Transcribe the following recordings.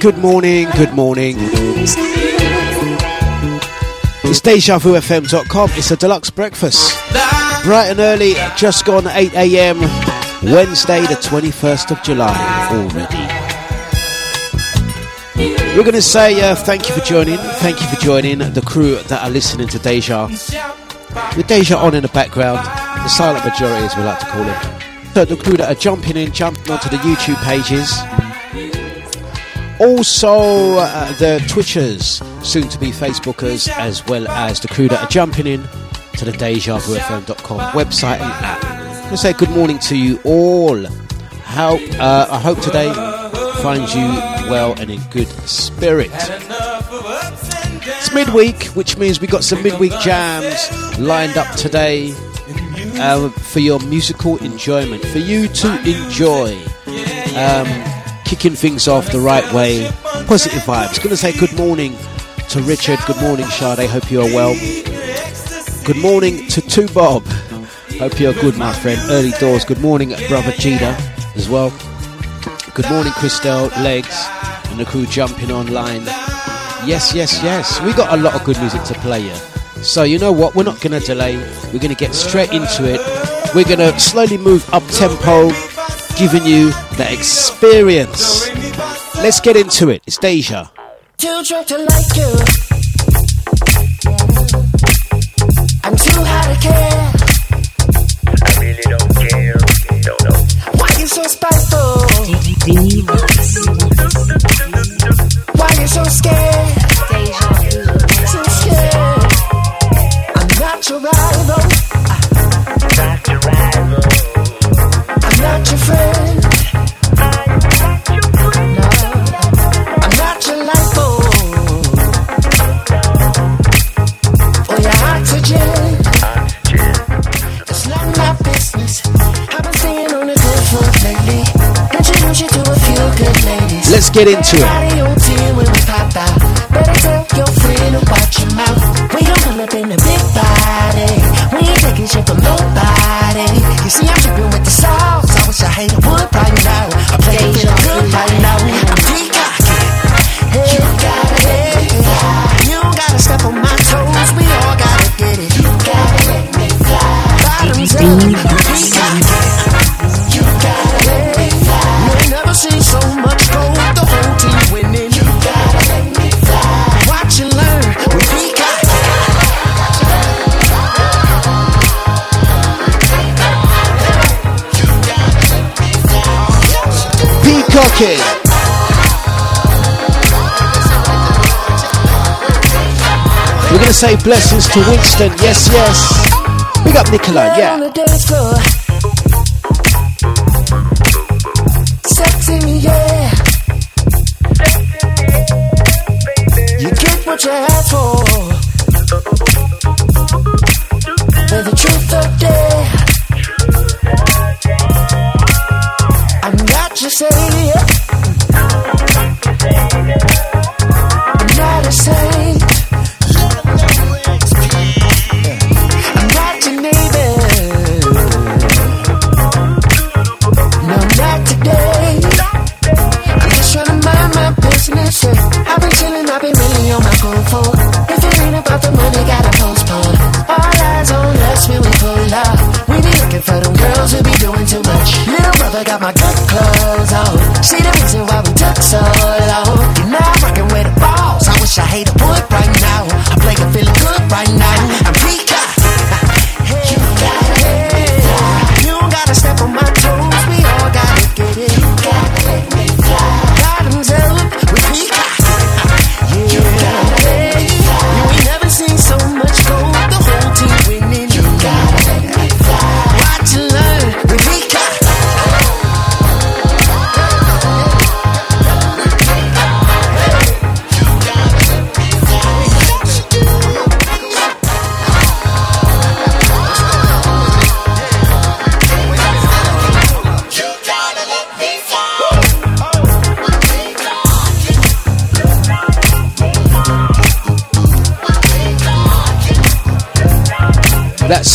Good morning, good morning. It's DejaVuFM.com. It's a Dlux breakfast. Bright and early, just gone 8 a.m. Wednesday, the 21st of July already. We're going to say uh, thank you for joining. Thank you for joining the crew that are listening to Deja. With Deja on in the background, the silent majority as we like to call it. So the crew that are jumping in, jumping onto the YouTube pages also, uh, the Twitchers, soon to be Facebookers, as well as the crew that are jumping in to the DejaVuFM.com website and app. Let's say good morning to you all. How uh, I hope today finds you well and in good spirit. It's midweek, which means we got some midweek jams lined up today uh, for your musical enjoyment, for you to enjoy. Um, kicking things off the right way. Positive vibes. To say good morning to Richard. Good morning, Sade. Hope you are well. Good morning to Two Bob. Hope you're good, my friend. Early doors. Good morning, brother Cheetah, as well. Good morning, Christelle, Legs, and the crew jumping online. Yes, yes, yes. We got a lot of good music to play here. So you know what? We're not to delay. We're to get straight into it. We're to slowly move up tempo giving you the experience. Let's get into it. It's Deja. Too drunk to like you. I'm too high to care. I really don't care. No, no. Why you so spiteful? Why you so scared? So scared. I'm not your rival. Not your rival. I'm not your friend. Let's get into it. Peacocking. We're to say blessings to Winston. Yes, yes. Big up Nicola. Yeah.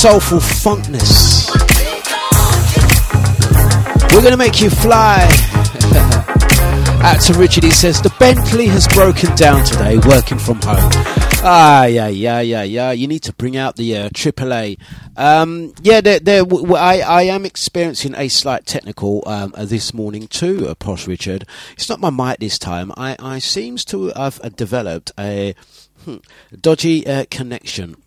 Soulful funkness. We're gonna make you fly. Out to Richard, he says the Bentley has broken down today, working from home. Ah, yeah, yeah, yeah, yeah. You need to bring out the uh, AAA. Um, yeah, I, I am experiencing a slight technical um, uh, this morning too, uh, Posh Richard. It's not my mic this time. I, I seems to have uh, developed a hmm, dodgy uh, connection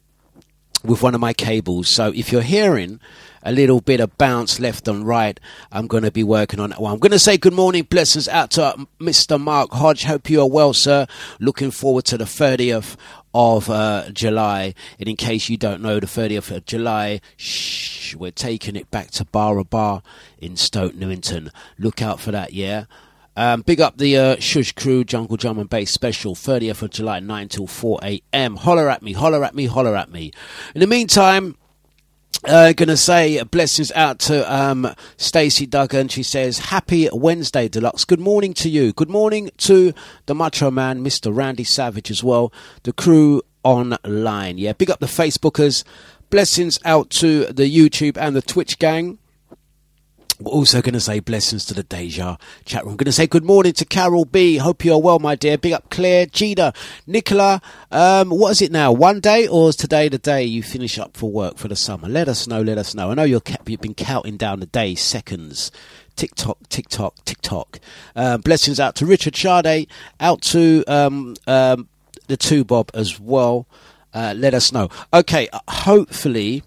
with one of my cables. So if you're hearing a little bit of bounce left and right, I'm going to be working on that one. I'm going to say good morning, blessings out to Mr. Mark Hodge. Hope you are well, sir. Looking forward to the 30th of uh, July. And in case you don't know, the 30th of July, shh, we're taking it back to Bar Bar in Stoke Newington. Look out for that, yeah? Um, big up the uh, Shush Crew Jungle Drum and Bass special, 30th of July, 9 till 4 a.m. Holler at me, holler at me, holler at me. In the meantime, uh, gonna say blessings out to um, Stacey Duggan. She says, "Happy Wednesday, Dlux. Good morning to you. Good morning to the Macho Man, Mr. Randy Savage, as well. The crew online. Yeah, big up the Facebookers. Blessings out to the YouTube and the Twitch gang." We're also going to say blessings to the Deja chat room. going to say good morning to Carol B. Hope you're well, my dear. Big up Claire, Gina, Nicola. Um, what is it now? One day or is today the day you finish up for work for the summer? Let us know. Let us know. I know you're you've been counting down the days, seconds. TikTok, TikTok, TikTok. Um, blessings out to Richard Sade, out to um, um, the two Bob as well. Uh, let us know. Okay, uh, hopefully,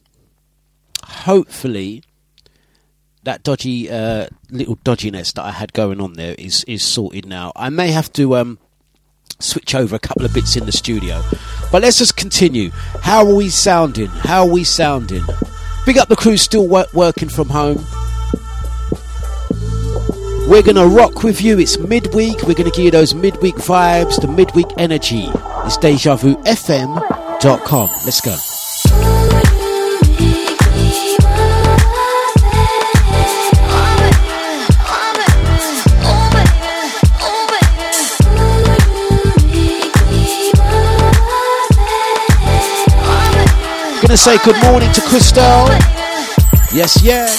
hopefully that dodgy uh, little dodginess that I had going on there is is sorted now. I may have to um, switch over a couple of bits in the studio, but let's just continue. How are we sounding? How are we sounding? Big up the crew still work, working from home. We're gonna rock with you. It's midweek. We're gonna give you those midweek vibes, the midweek energy. It's DejaVuFM.com. Let's go. Gonna say good morning to Christelle. Yes, yes.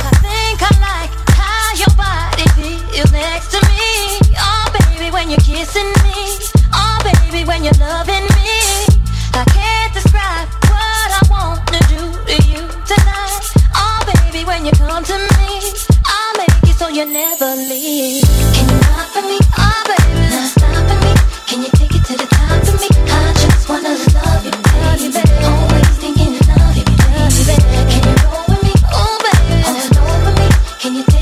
I think I like how your body feels next to me. Oh, baby, when you're kissing me. Oh, baby, when you're loving me. I can't describe what I want to do to you tonight. Oh, baby, when you come to me, I'll make it so you never leave. Can you oh, take it to the top me? I just wanna love you, baby. Can you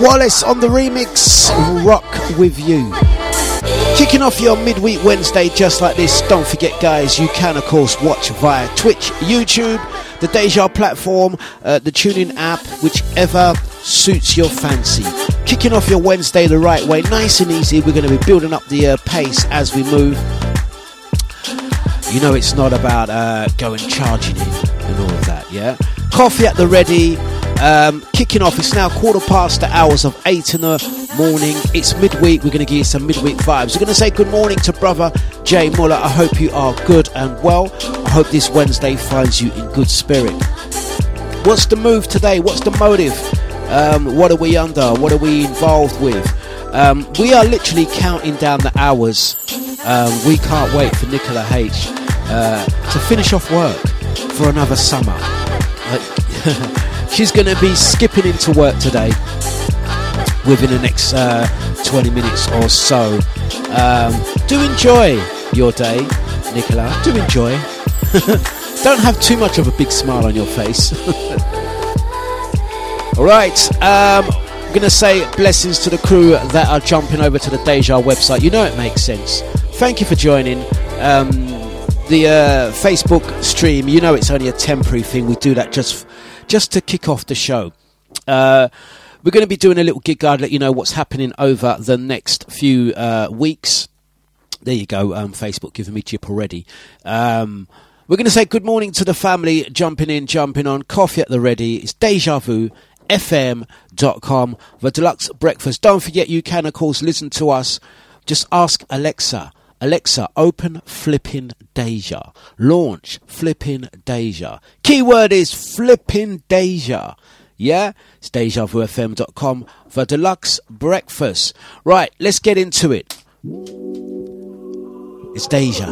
Wallace on the remix. Rock with you. Kicking off your midweek Wednesday just like this. Don't forget, guys, you can, of course, watch via Twitch, YouTube, the Deja platform, uh, the TuneIn app, whichever suits your fancy. Kicking off your Wednesday the right way, nice and easy. We're going to be building up the uh, pace as we move. You know, it's not about uh, going charging in and all of that, yeah? Coffee at the ready. Um, kicking off, it's now quarter past the hours of 8 in the morning. It's midweek. We're going to give you some midweek vibes. We're going to say good morning to brother Jay Muller. I hope you are good and well. I hope this Wednesday finds you in good spirit. What's the move today? What's the motive? Um, what are we under? What are we involved with? Um, we are literally counting down the hours. Um, we can't wait for Nicola H uh, to finish off work for another summer. She's going to be skipping into work today within the next uh, 20 minutes or so. Um, do enjoy your day, Nicola. Do enjoy. Don't have too much of a big smile on your face. All right. Um, I'm going to say blessings to the crew that are jumping over to the Deja website. You know it makes sense. Thank you for joining. Um, the uh, Facebook stream, you know it's only a temporary thing. We do that just just to kick off the show. Uh, we're going to be doing a little gig guide, let you know what's happening over the next few uh, weeks. There you go, um, Facebook giving me chip already. Um, we're going to say good morning to the family, jumping in, jumping on, coffee at the ready. It's Deja Vu. FM.com, the Dlux breakfast. Don't forget, you can, of course, listen to us. Just ask Alexa, Alexa, open flipping Deja. Launch flipping Deja. Keyword is flipping Deja. Yeah? It's DejaVuFM.com, for Dlux breakfast. Right, let's get into it. It's Deja.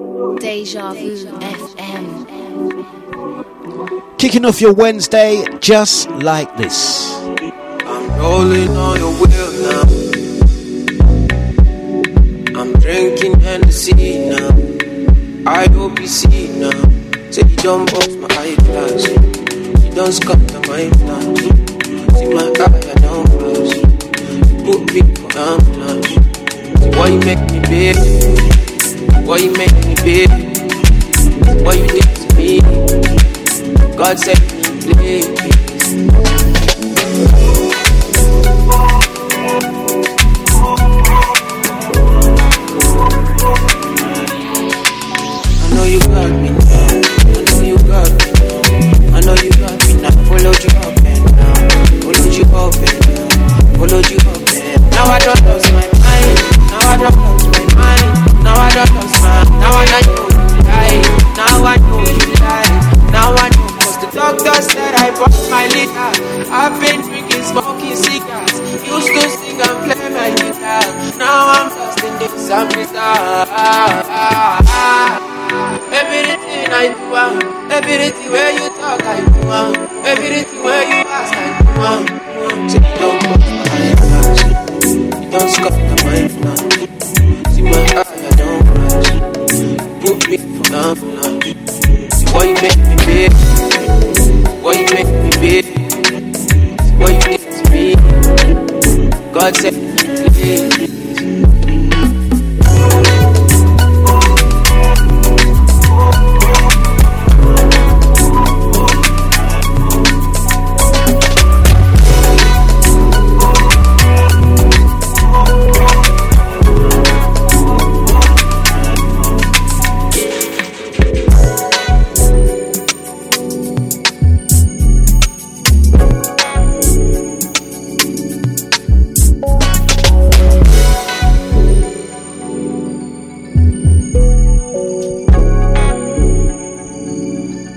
Deja Vu FM. Kicking off your Wednesday just like this. I'm rolling on your wheel now. I'm drinking Hennessy now. I hope you see now. Say you jump off my eyeglass. You don't scatter my plan. See my eye, I don't flash. You put me for ambulance. See why you make me big? Why you make me big? Why you did to me? God said me please. I know you got me You know you got. I know you got me now Follow you up man now. I don't know Now I know you lie. Now I know you lie. Now I know cause the doctor said I bought my liquor. I've been drinking, smoking cigars. Used to sing and play my guitar. Now I'm lost in this I'm Everything I do, uh, everything where you talk, I do, uh, everything where you ask, I do. Uh, say you don't put my eyes, you don't scuff the mind now. See my eye, I don't Put me for ambulance. See why you make me big, why you make me big, why you did to me. God said,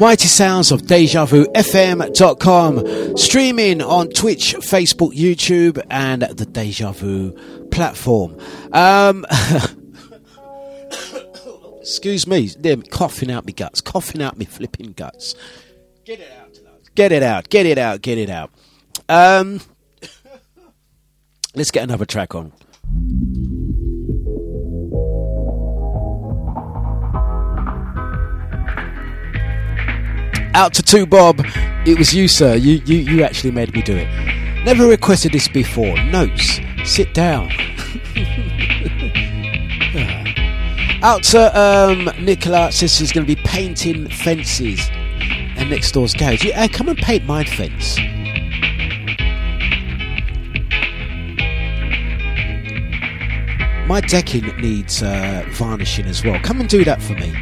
Mighty sounds of DejaVuFM.com. Streaming on Twitch, Facebook, YouTube, and the Deja Vu platform. Um, excuse me, they're coughing out me guts, coughing out me flipping guts. Get it out, get it out, get it out, get it out. Um, let's get another track on. Out to two Bob. It was you, sir. You, you, you actually made me do it. Never requested this before. Notes. Sit down. Out to um, Nicola says she's going to be painting fences and next door's garage. Yeah, come and paint my fence. My decking needs uh, varnishing as well. Come and do that for me.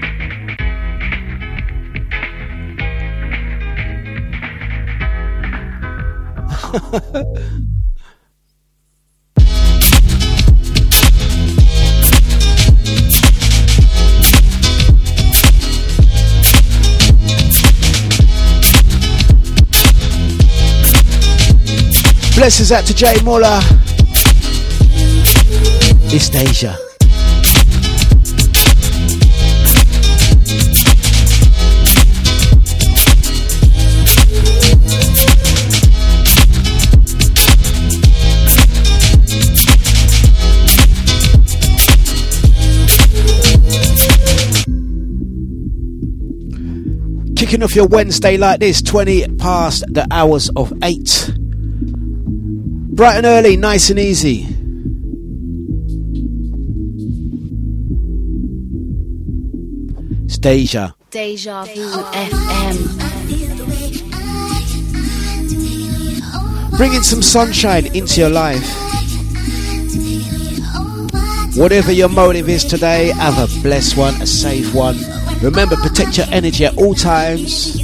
Blessings out to Jay Muller. It's Deja. Kicking off your Wednesday like this, 20 past the hours of 8. Bright and early, nice and easy. It's Deja. Deja Vu FM. Bringing some sunshine into your life. Whatever your motive is today, have a blessed one, a safe one. Remember, protect your energy at all times.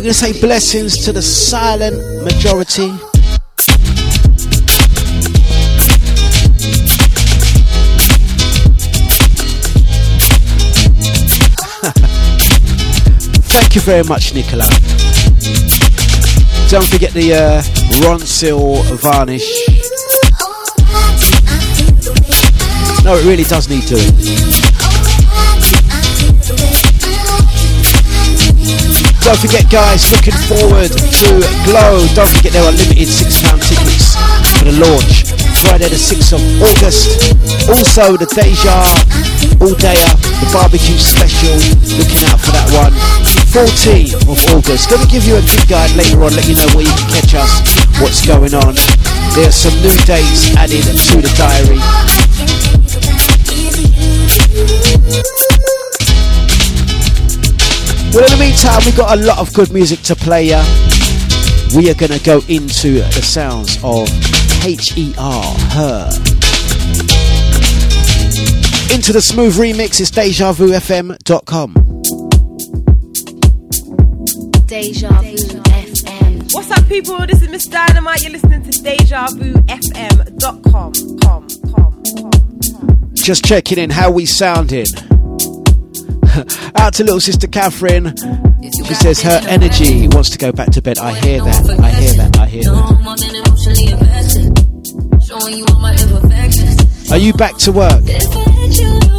We're going to say blessings to the silent majority. Thank you very much, Nicola. Don't forget the uh, Ronseal varnish. No, it really does need doing. Don't forget, guys, looking forward to Glow. Don't forget, there are limited £6 tickets for the launch. Friday, the 6th of August. Also, the Deja All Dayer, the barbecue special. Looking out for that one. 14th of August. Going to give you a good guide later on, let you know where you can catch us, what's going on. There's some new dates added to the diary. Well, in the meantime, we've got a lot of good music to play ya. We are going to go into the sounds of H.E.R. Her. Into the smooth remix is DejaVuFM.com. Deja Vu FM. What's up, people? This is Ms. Dynamite. You're listening to DejaVuFM.com. Com, com, com, com. Just checking in how we sounding. Out to little sister Catherine. She says her energy wants to go back to bed. I hear that. I hear that. I hear that. Are you back to work? The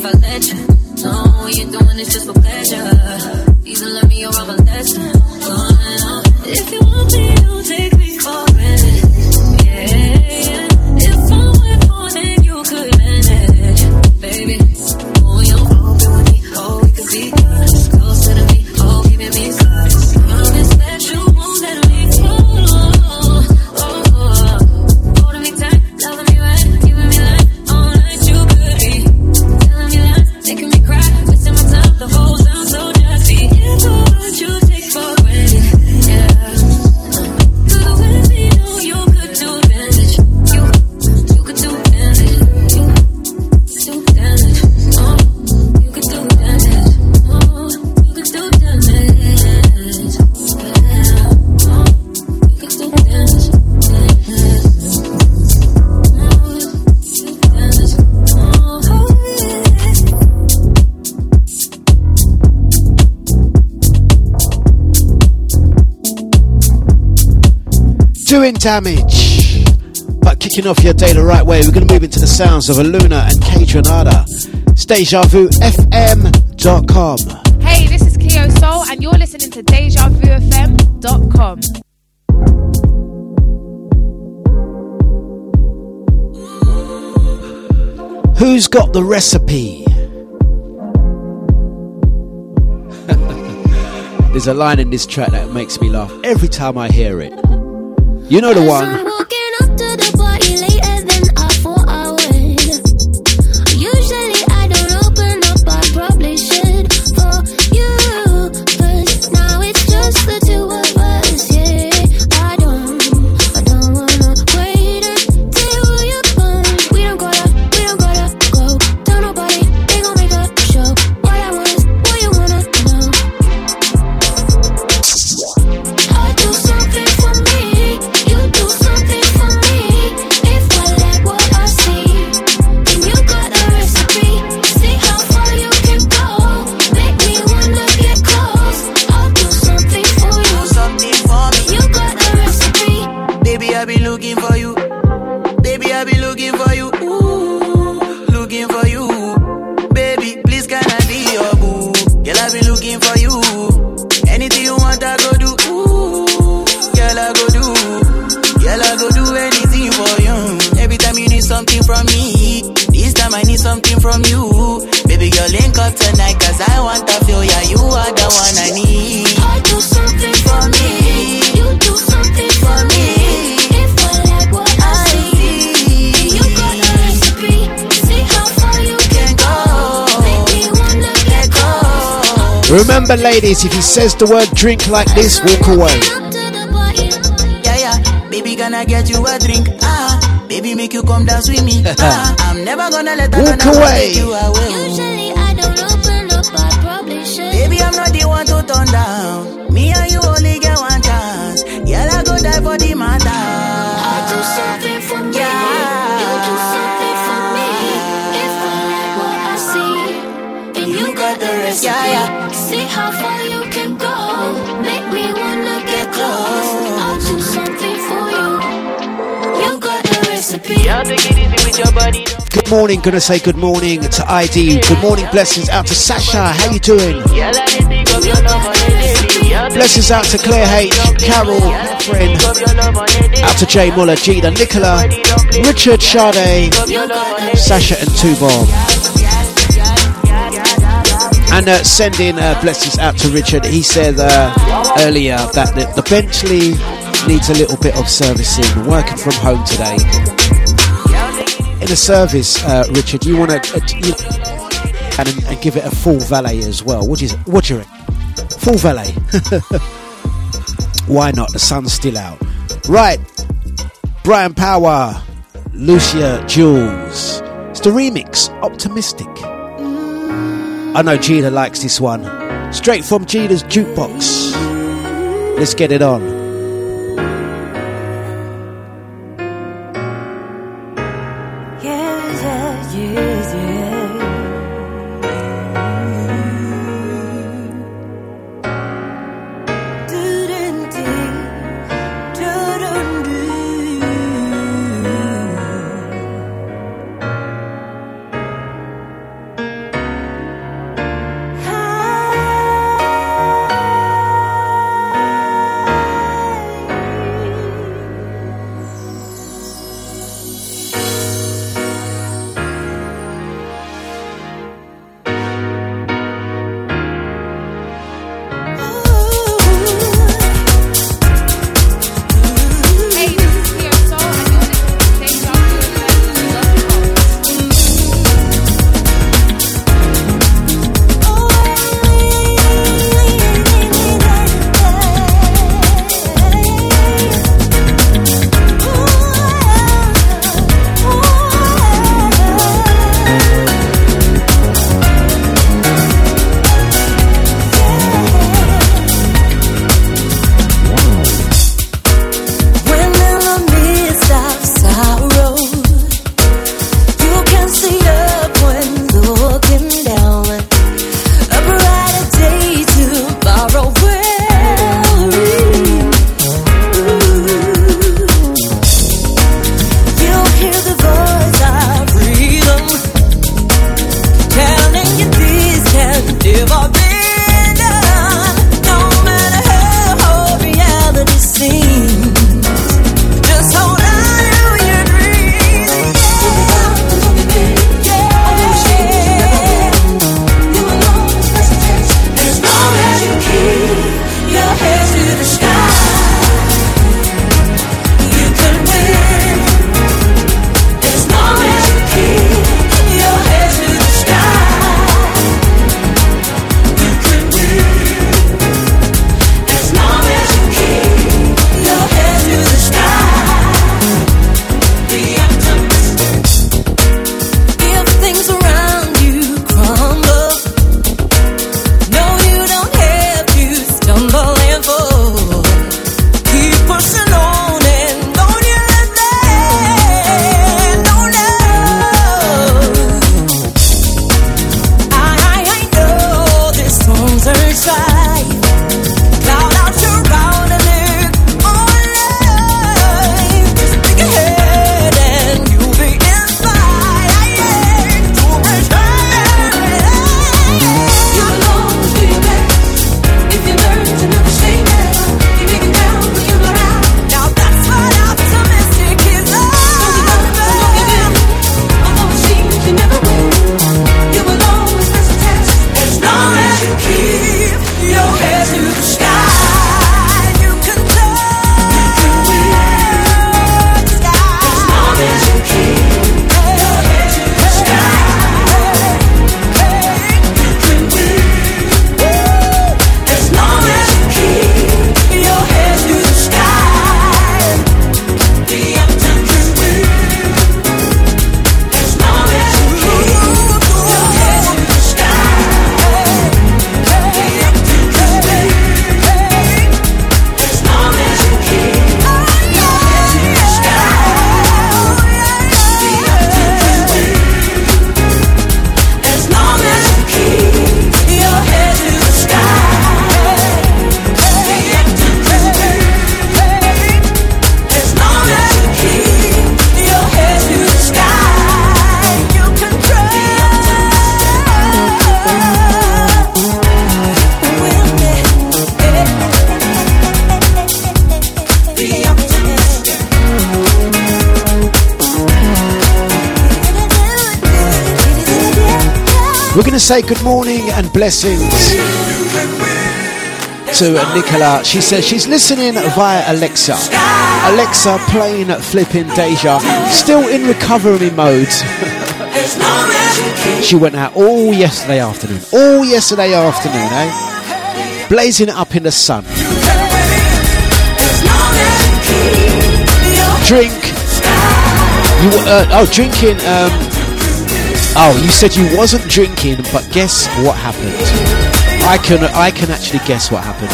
if I let you. No, you're doing this just for pleasure. Either let me or I'm a legend. If you doing damage. But kicking off your day the right way, we're going to move into the sounds of Aluna and K Kaytranada. It's DejaVuFM.com. Hey, this is Cleo Sol, and you're listening to DejaVuFM.com. Who's got the recipe? There's a line in this track that makes me laugh every time I hear it. You know the one. Remember, ladies, if he says the word drink like this, walk away. Up to the party. Yeah, yeah. Baby, can I get you a drink? Ah, baby, make you come dance with me. Ah, I'm never gonna let Walk away. take you away. Usually I don't open up, I probably should. Baby, I'm not the one to turn down. Me and you only get one chance. Girl, I go die for the matter. I do something Good morning, gonna say good morning to ID. Good morning, blessings out to Sasha. How you doing? Blessings out to Claire H, Carol, friend. Out to Jay Muller, Gina, Nicola, Richard, Sade, Sasha, and Tubob. And uh, sending uh, blessings out to Richard. He said uh, earlier that the, the Bentley needs a little bit of servicing. Working from home today. A service, uh, Richard, you want to uh, you, and, and give it a full valet as well. What is what do you reckon? Full valet. Why not? The sun's still out. Right. Brian Power, Lucia Jules. It's the remix, Optimistic. I know Gina likes this one. Straight from Gina's jukebox. Let's get it on. Say good morning and blessings to Nicola. She says she's listening via Alexa. Alexa playing flipping Deja. Still in recovery mode. she went out all yesterday afternoon. All yesterday afternoon, eh? Blazing up in the sun. Drink. You uh, oh drinking. Um, oh, you said you wasn't drinking, but guess what happened? I can I can actually guess what happened.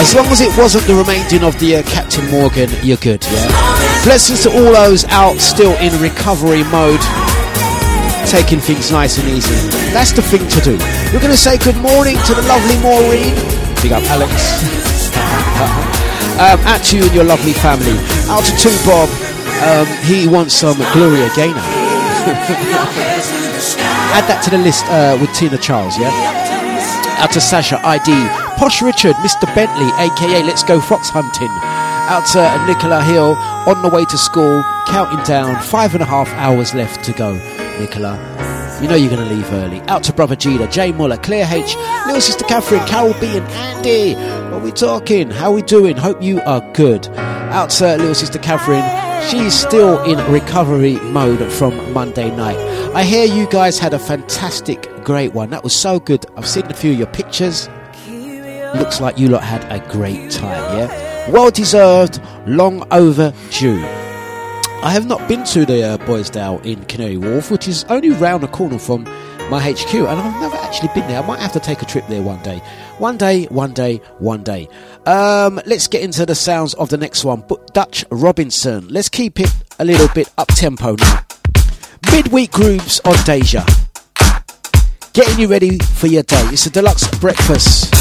As long as it wasn't the remaining of the uh, Captain Morgan, you're good. Yeah. Blessings to all those out still in recovery mode, taking things nice and easy. That's the thing to do. We're going to say good morning to the lovely Maureen. Big up, Alex. um, to you and your lovely family. Out to Two Bob. Um, he wants some Gloria Gaynor. Add that to the list uh, with Tina Charles, yeah? Out to Sasha ID, Posh Richard, Mr. Bentley, aka Let's Go Fox Hunting. Out to Nicola Hill, on the way to school, counting down, five and a half hours left to go. Nicola, you know you're going to leave early. Out to Brother Gita, Jay Muller, Claire H, little sister Catherine, Carol B, and Andy. What are we talking? How are we doing? Hope you are good. Out to little sister Catherine, she's still in recovery mode from Monday night. I hear you guys had a fantastic, great one. That was so good. I've seen a few of your pictures. Looks like you lot had a great time, yeah? Well deserved, long overdue. I have not been to the uh, Boisdale in Canary Wharf, which is only round the corner from my HQ, and I've never actually been there. I might have to take a trip there one day. One day, one day, one day. Um, let's get into the sounds of the next one. Dutch Robinson. Let's keep it a little bit up tempo now. Midweek grooves on Deja. Getting you ready for your day. It's a Dlux breakfast.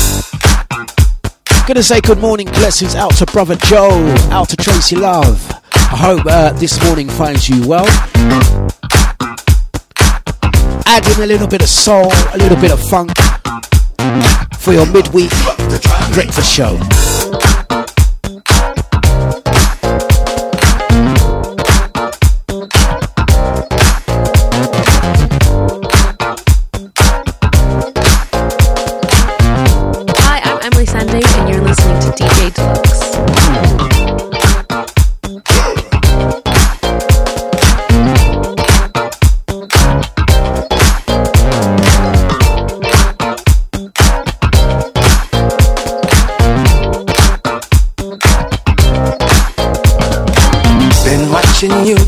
Gonna say good morning, blessings out to brother Joe, out to Tracy Love. I hope uh, this morning finds you well. Adding a little bit of soul, a little bit of funk for your midweek breakfast show.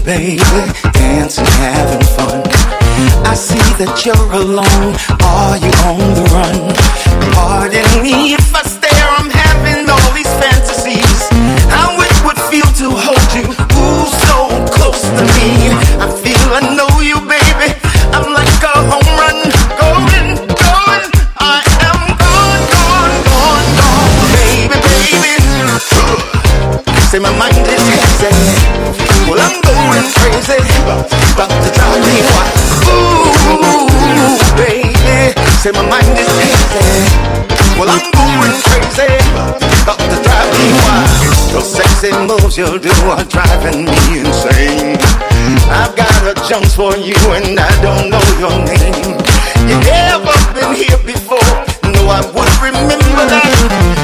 Baby, dancing, having fun. I see that you're alone. Are you on the run? Pardon me if I stare. I'm having all these fantasies. How it would feel to hold you, ooh, so close to me. I feel I know you, baby. I'm like a home run, going, going. I am gone, gone, gone, gone, baby, baby. Say my mind Crazy. About to drive me wild. Ooh, baby. Say my mind is. Well, I'm going crazy. About to drive me wild. Sexy moves you do are driving me insane. I've got a chance for you and I don't know your name. You never been here before. No, I would remember that.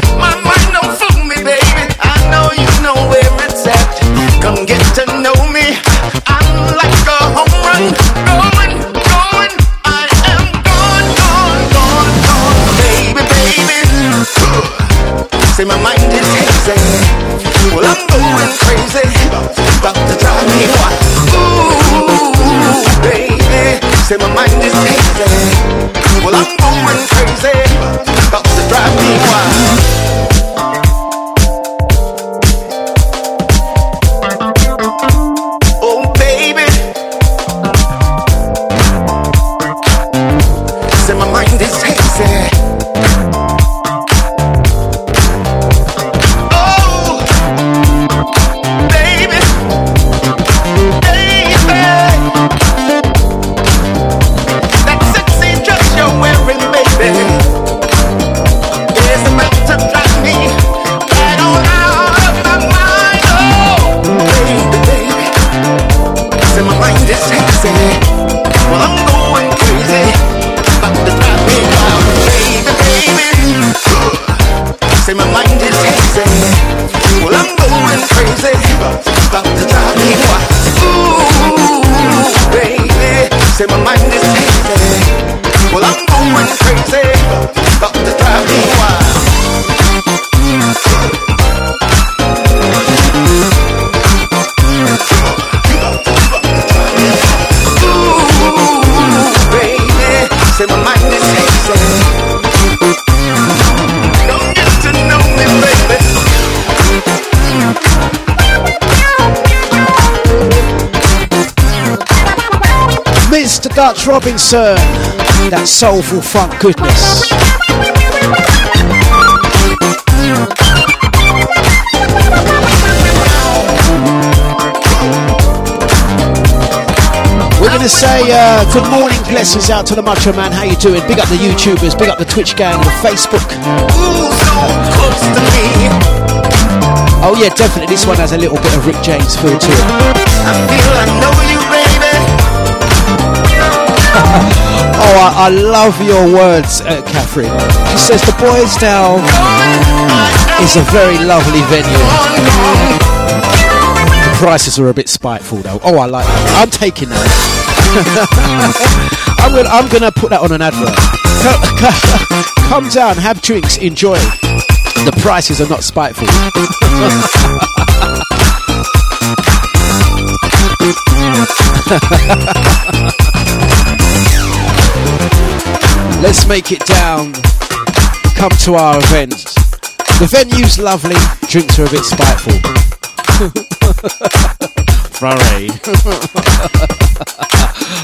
Robinson. That soulful funk goodness. We're going to say uh, good morning, blessings out to the Macho Man. How you doing? Big up the YouTubers, big up the Twitch gang, the Facebook. Oh yeah, definitely. This one has a little bit of Rick James feel to it. I feel I know you. Oh, I, I love your words, uh, Catherine. She says the Boisdale is a very lovely venue. The prices are a bit spiteful though. Oh, I like that. I'm taking that. I'm gonna I'm gonna put that on an advert. Co- co- Come down, have drinks, enjoy. The prices are not spiteful. Let's make it down. Come to our events. The venue's lovely, drinks are a bit spiteful. Sorry.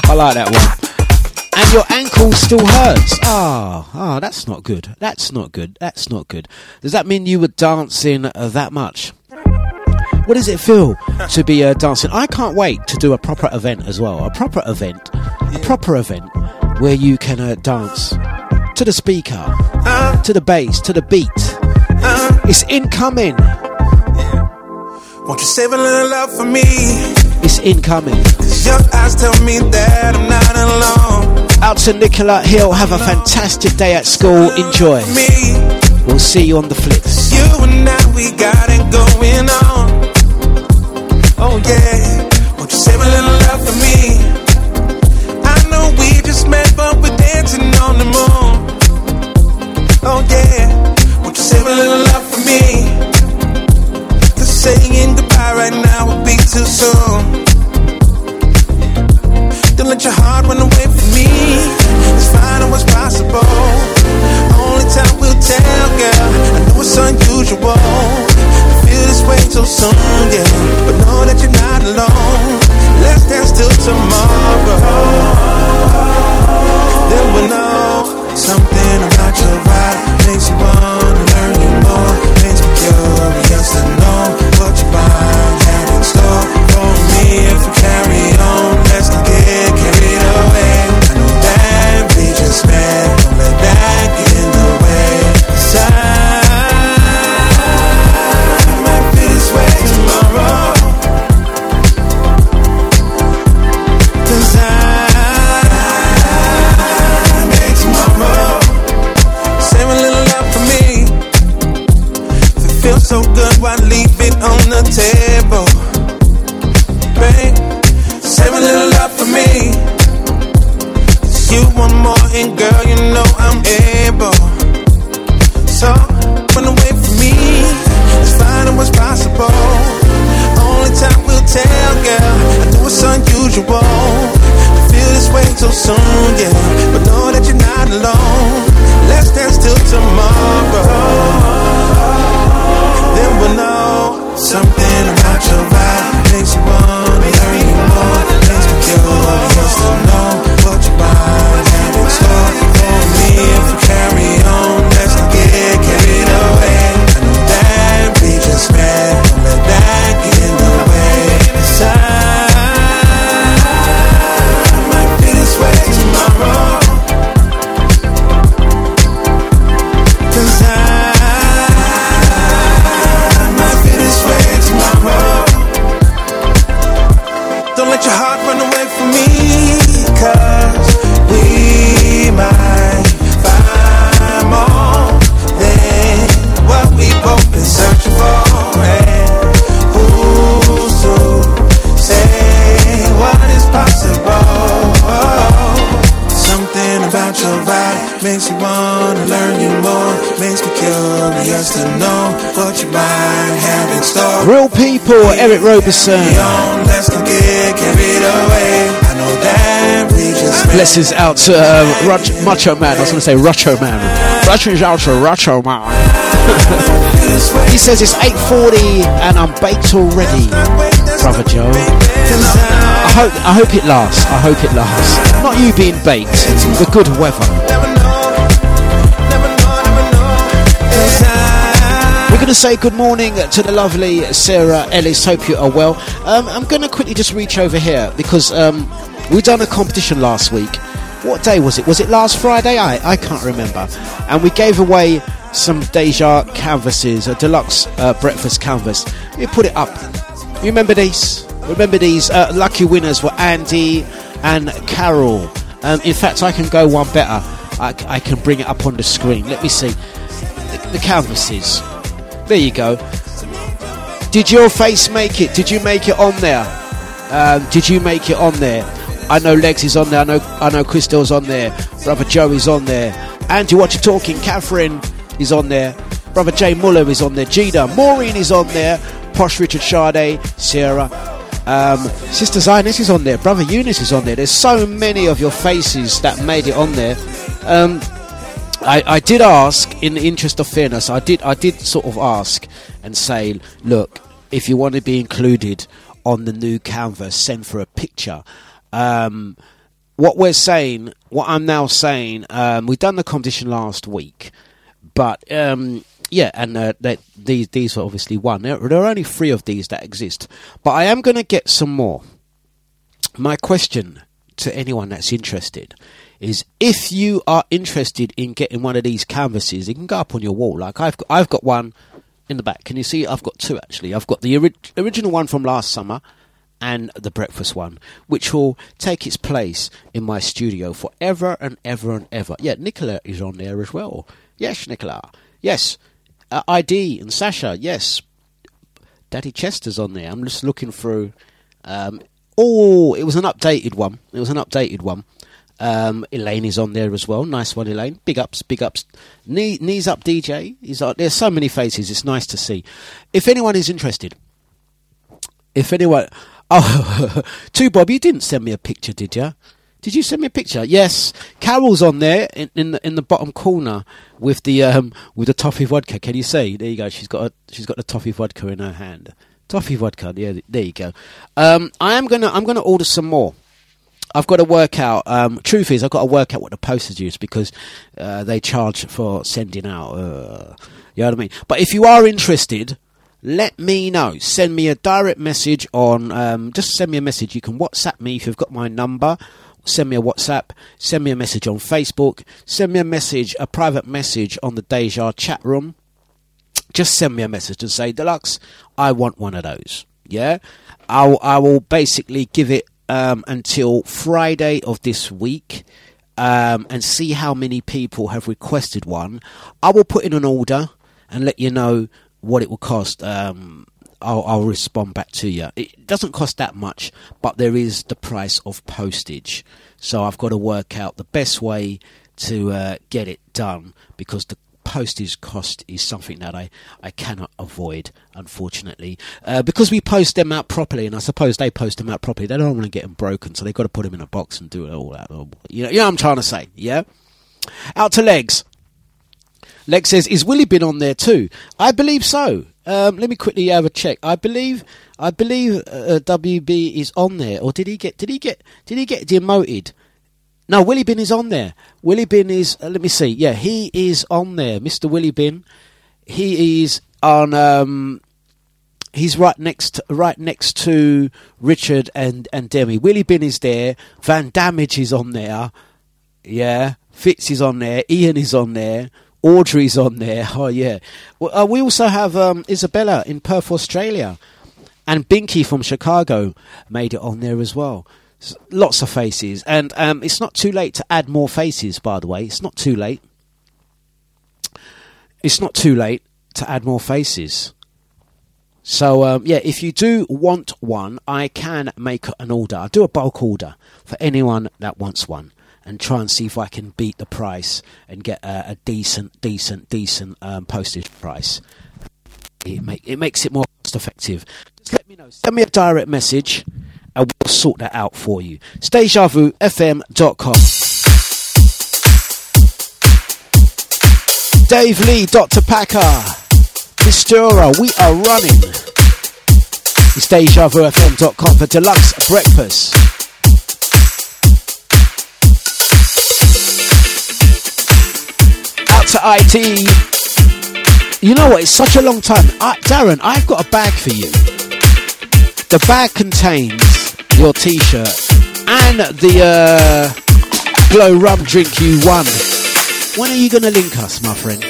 I like that one. And your ankle still hurts. Ah, ah, that's not good. That's not good. That's not good. Does that mean you were dancing uh, that much? What does it feel to be uh, dancing? I can't wait to do a proper event as well. A proper event, a proper event where you can uh, dance to the speaker, to the bass, to the beat. It's incoming. Won't you save a little love for me? It's incoming. Cause your eyes tell me that I'm not alone. Out to Nicola Hill. Have a fantastic day at school. Enjoy. Me, We'll see you on the flips. you and I, we got it going on. Oh yeah. Won't you save a little save a little love for me? Cause saying goodbye right now would be too soon. Don't let your heart run away from me. Let's find what's possible. Only time will tell, girl. I know it's unusual. to feel this way so soon, yeah. But know that you're not alone. Let's dance till tomorrow. Then we'll know something about your vibe makes you wanna learn you more. Makes me curious to know what you find just Blessings out to uh, Rog- Macho Man. I was going to say Rocho Man. Blessings out to Rocho Man. he says it's 8.40 and I'm baked already, Brother Joe. I hope I hope it lasts. I hope it lasts. Not you being baked. The good weather. We're going to say good morning to the lovely Sarah Ellis. Hope you are well. Um, I'm going to quickly just reach over here because um, we done a competition last week. What day was it? Was it last Friday? I I can't remember. And we gave away some Deja canvases, a Dlux uh, breakfast canvas. We put it up. You remember these? Remember these? Uh, lucky winners were Andy and Carol. Um, in fact, I can go one better. I can bring it up on the screen. Let me see. The, the canvases. There you go. Did your face make it? Did you make it on there? Um, did you make it on there? I know Legs is on there. I know I know Crystal's on there. Brother Joe is on there. Andrew, what you talking? Catherine is on there. Brother Jay Muller is on there. Gina, Maureen is on there. Posh Richard Sade, Sarah, um, Sister Zioness is on there. Brother Eunice is on there. There's so many of your faces that made it on there. Um, I, I did ask, in the interest of fairness, I did I did sort of ask and say, look, if you want to be included on the new canvas, send for a picture. Um, what we're saying, what I'm now saying, um, we've done the competition last week, but um, yeah, and uh, that these these are obviously one. There, there are only three of these that exist, but I am going to get some more. My question to anyone that's interested is if you are interested in getting one of these canvases, it can go up on your wall. Like I've got, I've got one in the back. Can you see? I've got two actually. I've got the ori- original one from last summer and the breakfast one, which will take its place in my studio forever and ever and ever. Yeah, Nicola is on there as well. Yes, Nicola. Yes, uh, ID and Sasha. Yes, Daddy Chester's on there. I'm just looking through. Um, oh, it was an updated one. It was an updated one. Um, Elaine is on there as well. Nice one, Elaine. Big ups, big ups. Knee, knees up, DJ. He's on, there's so many faces. It's nice to see. If anyone is interested, if anyone, oh, two Bob, you didn't send me a picture, did you? Did you send me a picture? Yes, Carol's on there in, in the in the bottom corner with the um with the toffee vodka. Can you see? There you go. She's got a, she's got the toffee vodka in her hand. Toffee vodka. Yeah, there you go. Um, I am gonna I'm gonna order some more. I've got to work out. Um, truth is, I've got to work out what the posters use because uh, they charge for sending out. Uh, you know what I mean? But if you are interested, let me know. Send me a direct message on. Um, just send me a message. You can WhatsApp me if you've got my number. Send me a WhatsApp. Send me a message on Facebook. Send me a message, a private message on the Deja chat room. Just send me a message and say, Dlux, I want one of those. Yeah, I'll I will basically give it um, until Friday of this week. Um, and see how many people have requested one. I will put in an order and let you know what it will cost. Um, I'll, I'll respond back to you. It doesn't cost that much, but there is the price of postage. So I've got to work out the best way to uh, get it done because the postage cost is something that I, I cannot avoid, unfortunately. Uh, because we post them out properly, and I suppose they post them out properly, they don't want to get them broken, so they've got to put them in a box and do it all that. You know, you know what I'm trying to say, yeah? Out to Legs. Lex says, "Is Willie been on there too?" I believe so. Um, let me quickly have a check. I believe, I believe uh, WB is on there, or did he get? Did he get? Did he get demoted? No, Willie Bin is on there. Willie Bin is. Uh, let me see. Yeah, he is on there, Mister Willie Bin. He is on. Um, he's right next, right next to Richard and and Demi. Willie Bin is there. Van Damage is on there. Yeah, Fitz is on there. Ian is on there. Audrey's on there. Oh yeah. Well, uh, we also have um, Isabella in Perth, Australia, and Binky from Chicago made it on there as well. Lots of faces, and um, it's not too late to add more faces. By the way, it's not too late. It's not too late to add more faces. So um, yeah, if you do want one, I can make an order. I'll do a bulk order for anyone that wants one, and try and see if I can beat the price and get a, a decent, decent, decent um, postage price. It make it makes it more cost effective. Just let me know. Send me a direct message, I will sort that out for you. dejavufm.com. Dave Lee, Dr. Packer, Mistura, we are running. It's for Dlux breakfast. Out to IT. You know what? It's such a long time. I, Darren, I've got a bag for you. The bag contains your T-shirt and the uh, glow rum drink you won. When are you going to link us, my friend?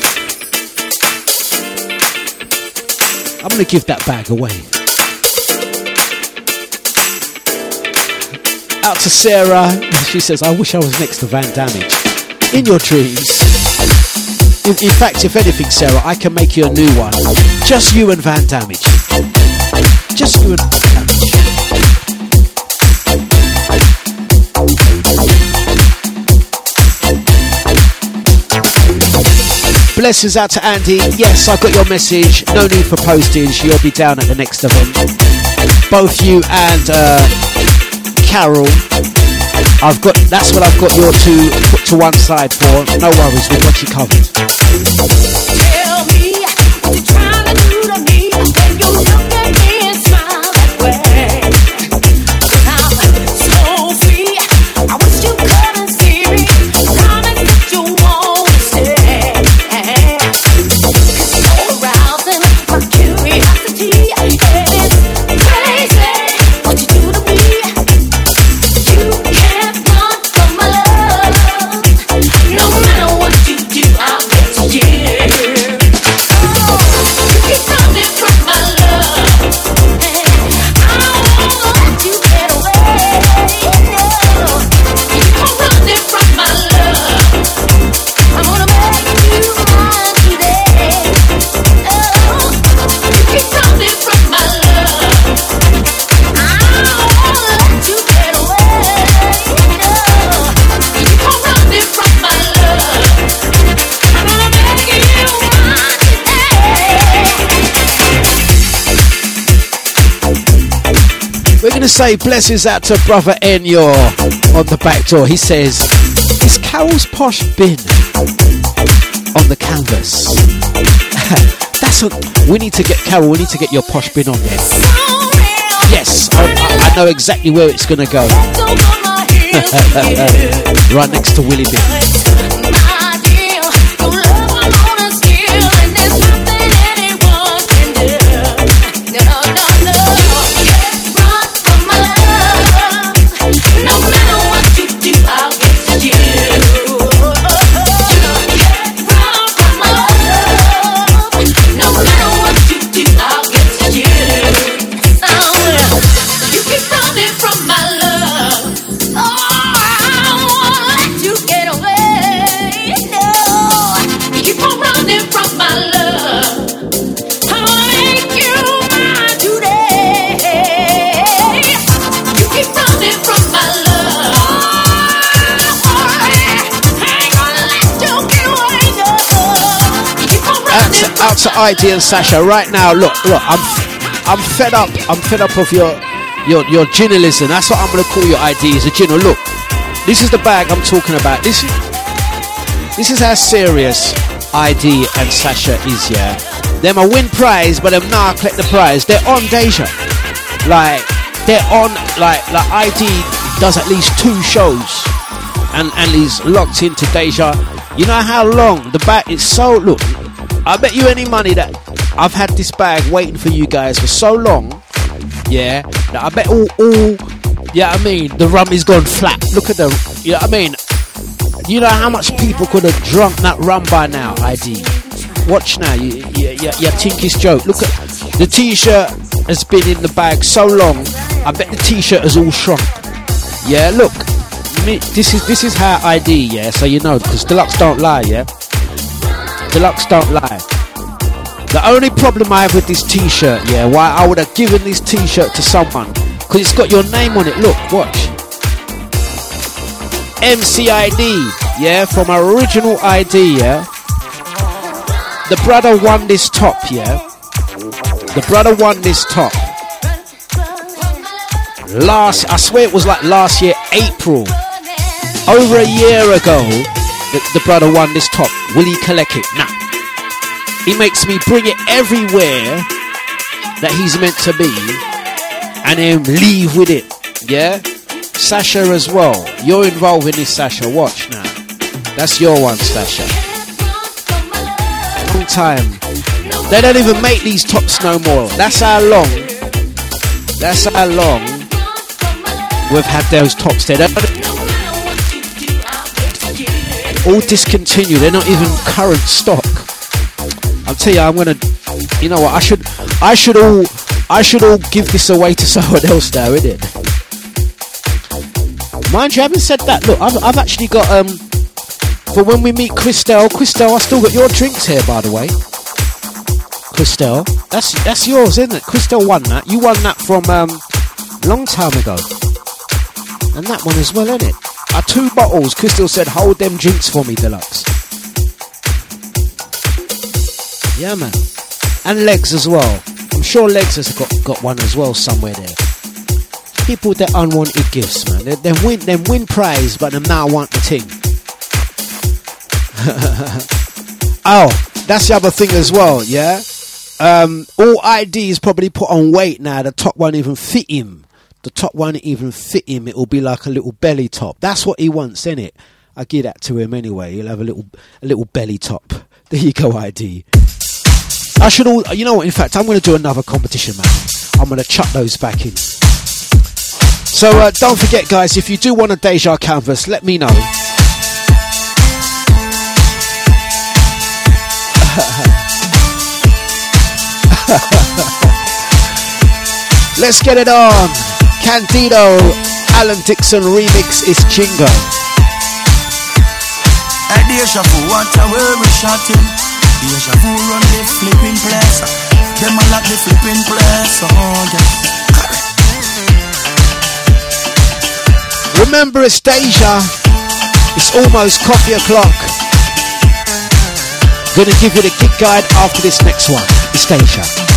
I'm going to give that bag away. Out to Sarah. She says, I wish I was next to Van Damage. In your dreams. In, in fact, if anything, Sarah, I can make you a new one. Just you and Van Damage. Just you and Van Damage. Blessings out to Andy. Yes, I got your message. No need for postage. You'll be down at the next event. Both you and uh, Carol. I've got. That's what I've got your two put to one side for. No worries, we've got you covered. To say blessings out to brother Enyor on the back door. He says, Is Carol's posh bin on the canvas? That's a, we need to get Carol. We need to get your posh bin on there. Yes, I, I, I know exactly where it's going to go. right next to Willie Bin. ID and Sasha right now. Look, look, I'm, I'm fed up. I'm fed up of your, your, your journalism. That's what I'm to call your ID. Is a journal. Look, this is the bag I'm talking about. This is, this is how serious ID and Sasha is. Yeah, them a win prize, but them now collect the prize. They're on Deja. Like they're on like like ID does at least two shows, and and he's locked into Deja. You know how long the bag is so look. I bet you any money that I've had this bag waiting for you guys for so long. Yeah, that I bet all, all, yeah, I mean, the rum is gone flat. Look at the, you know what I mean? You know how much people could have drunk that rum by now, ID. Watch now, you, you, you, you think it's joke. Look at the t-shirt has been in the bag so long. I bet the t-shirt has all shrunk. Yeah, look, me, this is this is how ID. Yeah, so you know because Dlux don't lie. Yeah, Dlux don't lie. The only problem I have with this t-shirt, yeah, why I would have given this t-shirt to someone, because it's got your name on it. Look, watch. MCID, yeah, from original ID, yeah. The brother won this top, yeah. The brother won this top. Last, I swear it was like last year, April. Over a year ago, the, the brother won this top. Will he collect it? Nah. He makes me bring it everywhere that he's meant to be and then leave with it. Yeah? Sasha as well. You're involved in this, Sasha. Watch now. That's your one, Sasha. Long time. They don't even make these tops no more. That's how long. That's how long we've had those tops. They're all discontinued. They're not even current stock. I'll tell you, I'm gonna. You know what? I should. I should all. I should all give this away to someone else now, isn't it? Mind you, having said that, look, I've, I've actually got um. For when we meet Christelle, Christelle, I still got your drinks here, by the way. Christelle, that's that's yours, isn't it? Christelle won that. You won that from um, long time ago, and that one as well, isn't it? Uh, two bottles. Crystal said, "Hold them drinks for me, Dlux." Yeah, man, and legs as well. I'm sure legs has got got one as well somewhere there. People that unwanted gifts, man. They, they win, they win praise, but them now want the thing. oh, that's the other thing as well, yeah? Um, all IDs probably put on weight now. The top won't even fit him. The top won't even fit him. It'll be like a little belly top. That's what he wants, isn't it? I give that to him anyway. He'll have a little, a little belly top. There you go, ID. I should all, you know what? In fact, I'm going to do another competition, man. I'm going to chuck those back in. So uh, don't forget, guys, if you do want a Deja canvas, let me know. Let's get it on. Candido, Alan Dixon remix is Jingo. Hey, Deja Vu, what a way we shot him. Deja Vu run the flipping place. Them a lock the flipping place. Oh, yeah. Remember, it's Deja. It's almost coffee o'clock. Gonna give you the gig guide after this next one. It's Deja.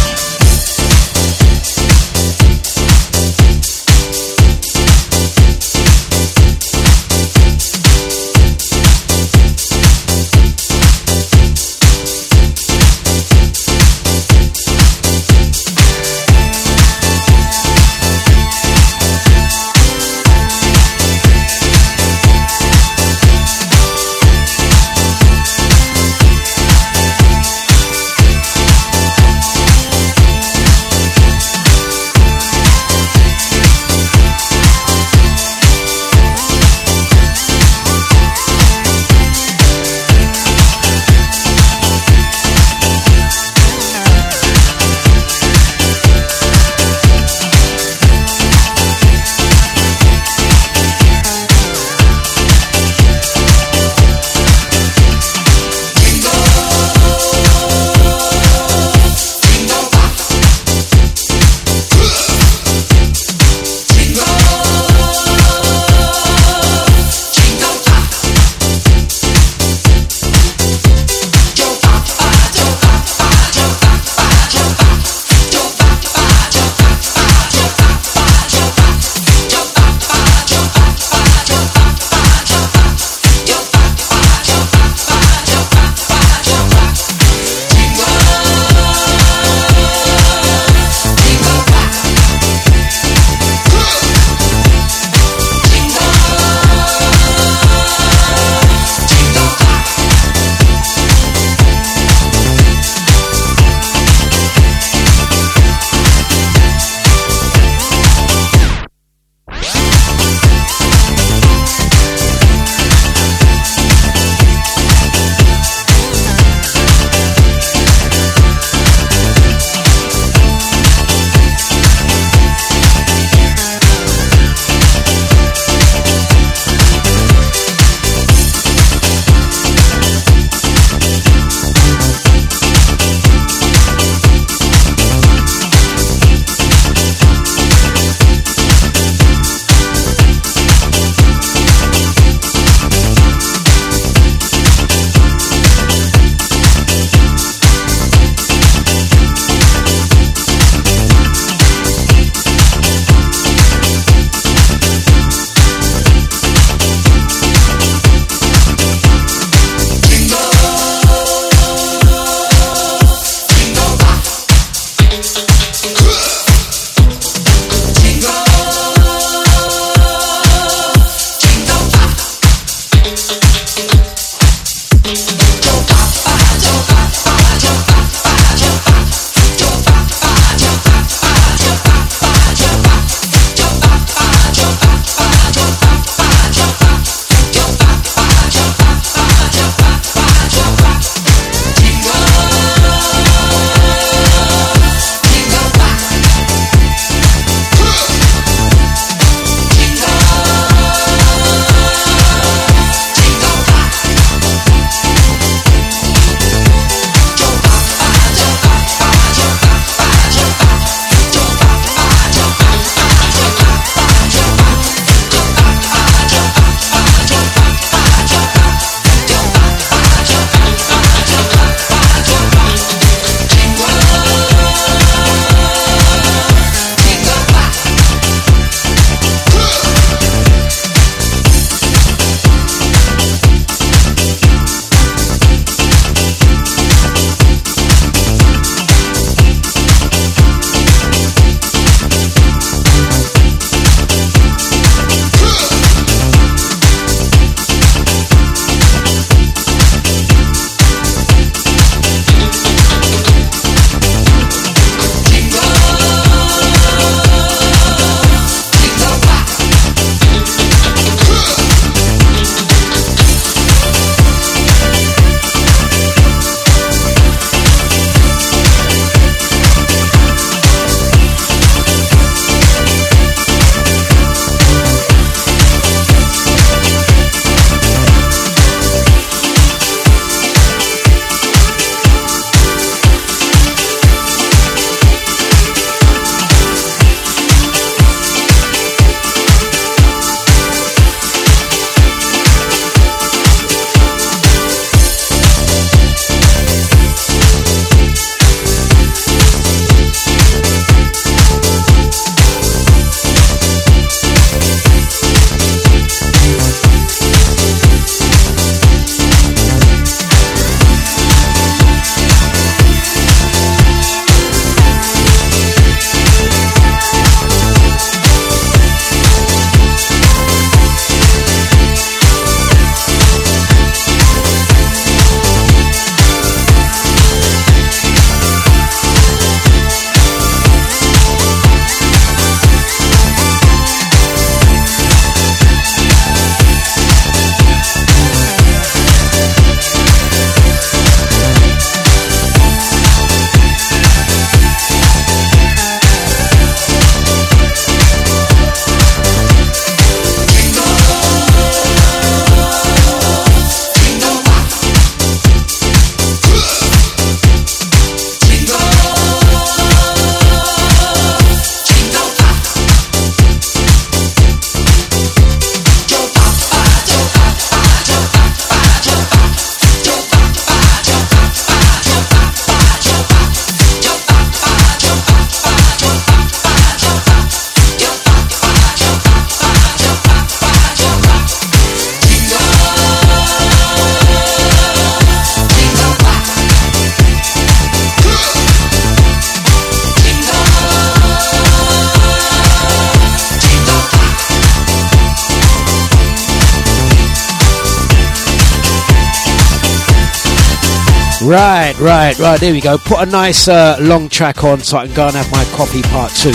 Right, right, right. There we go. Put a nice uh, long track on so I can go and have my coffee part two.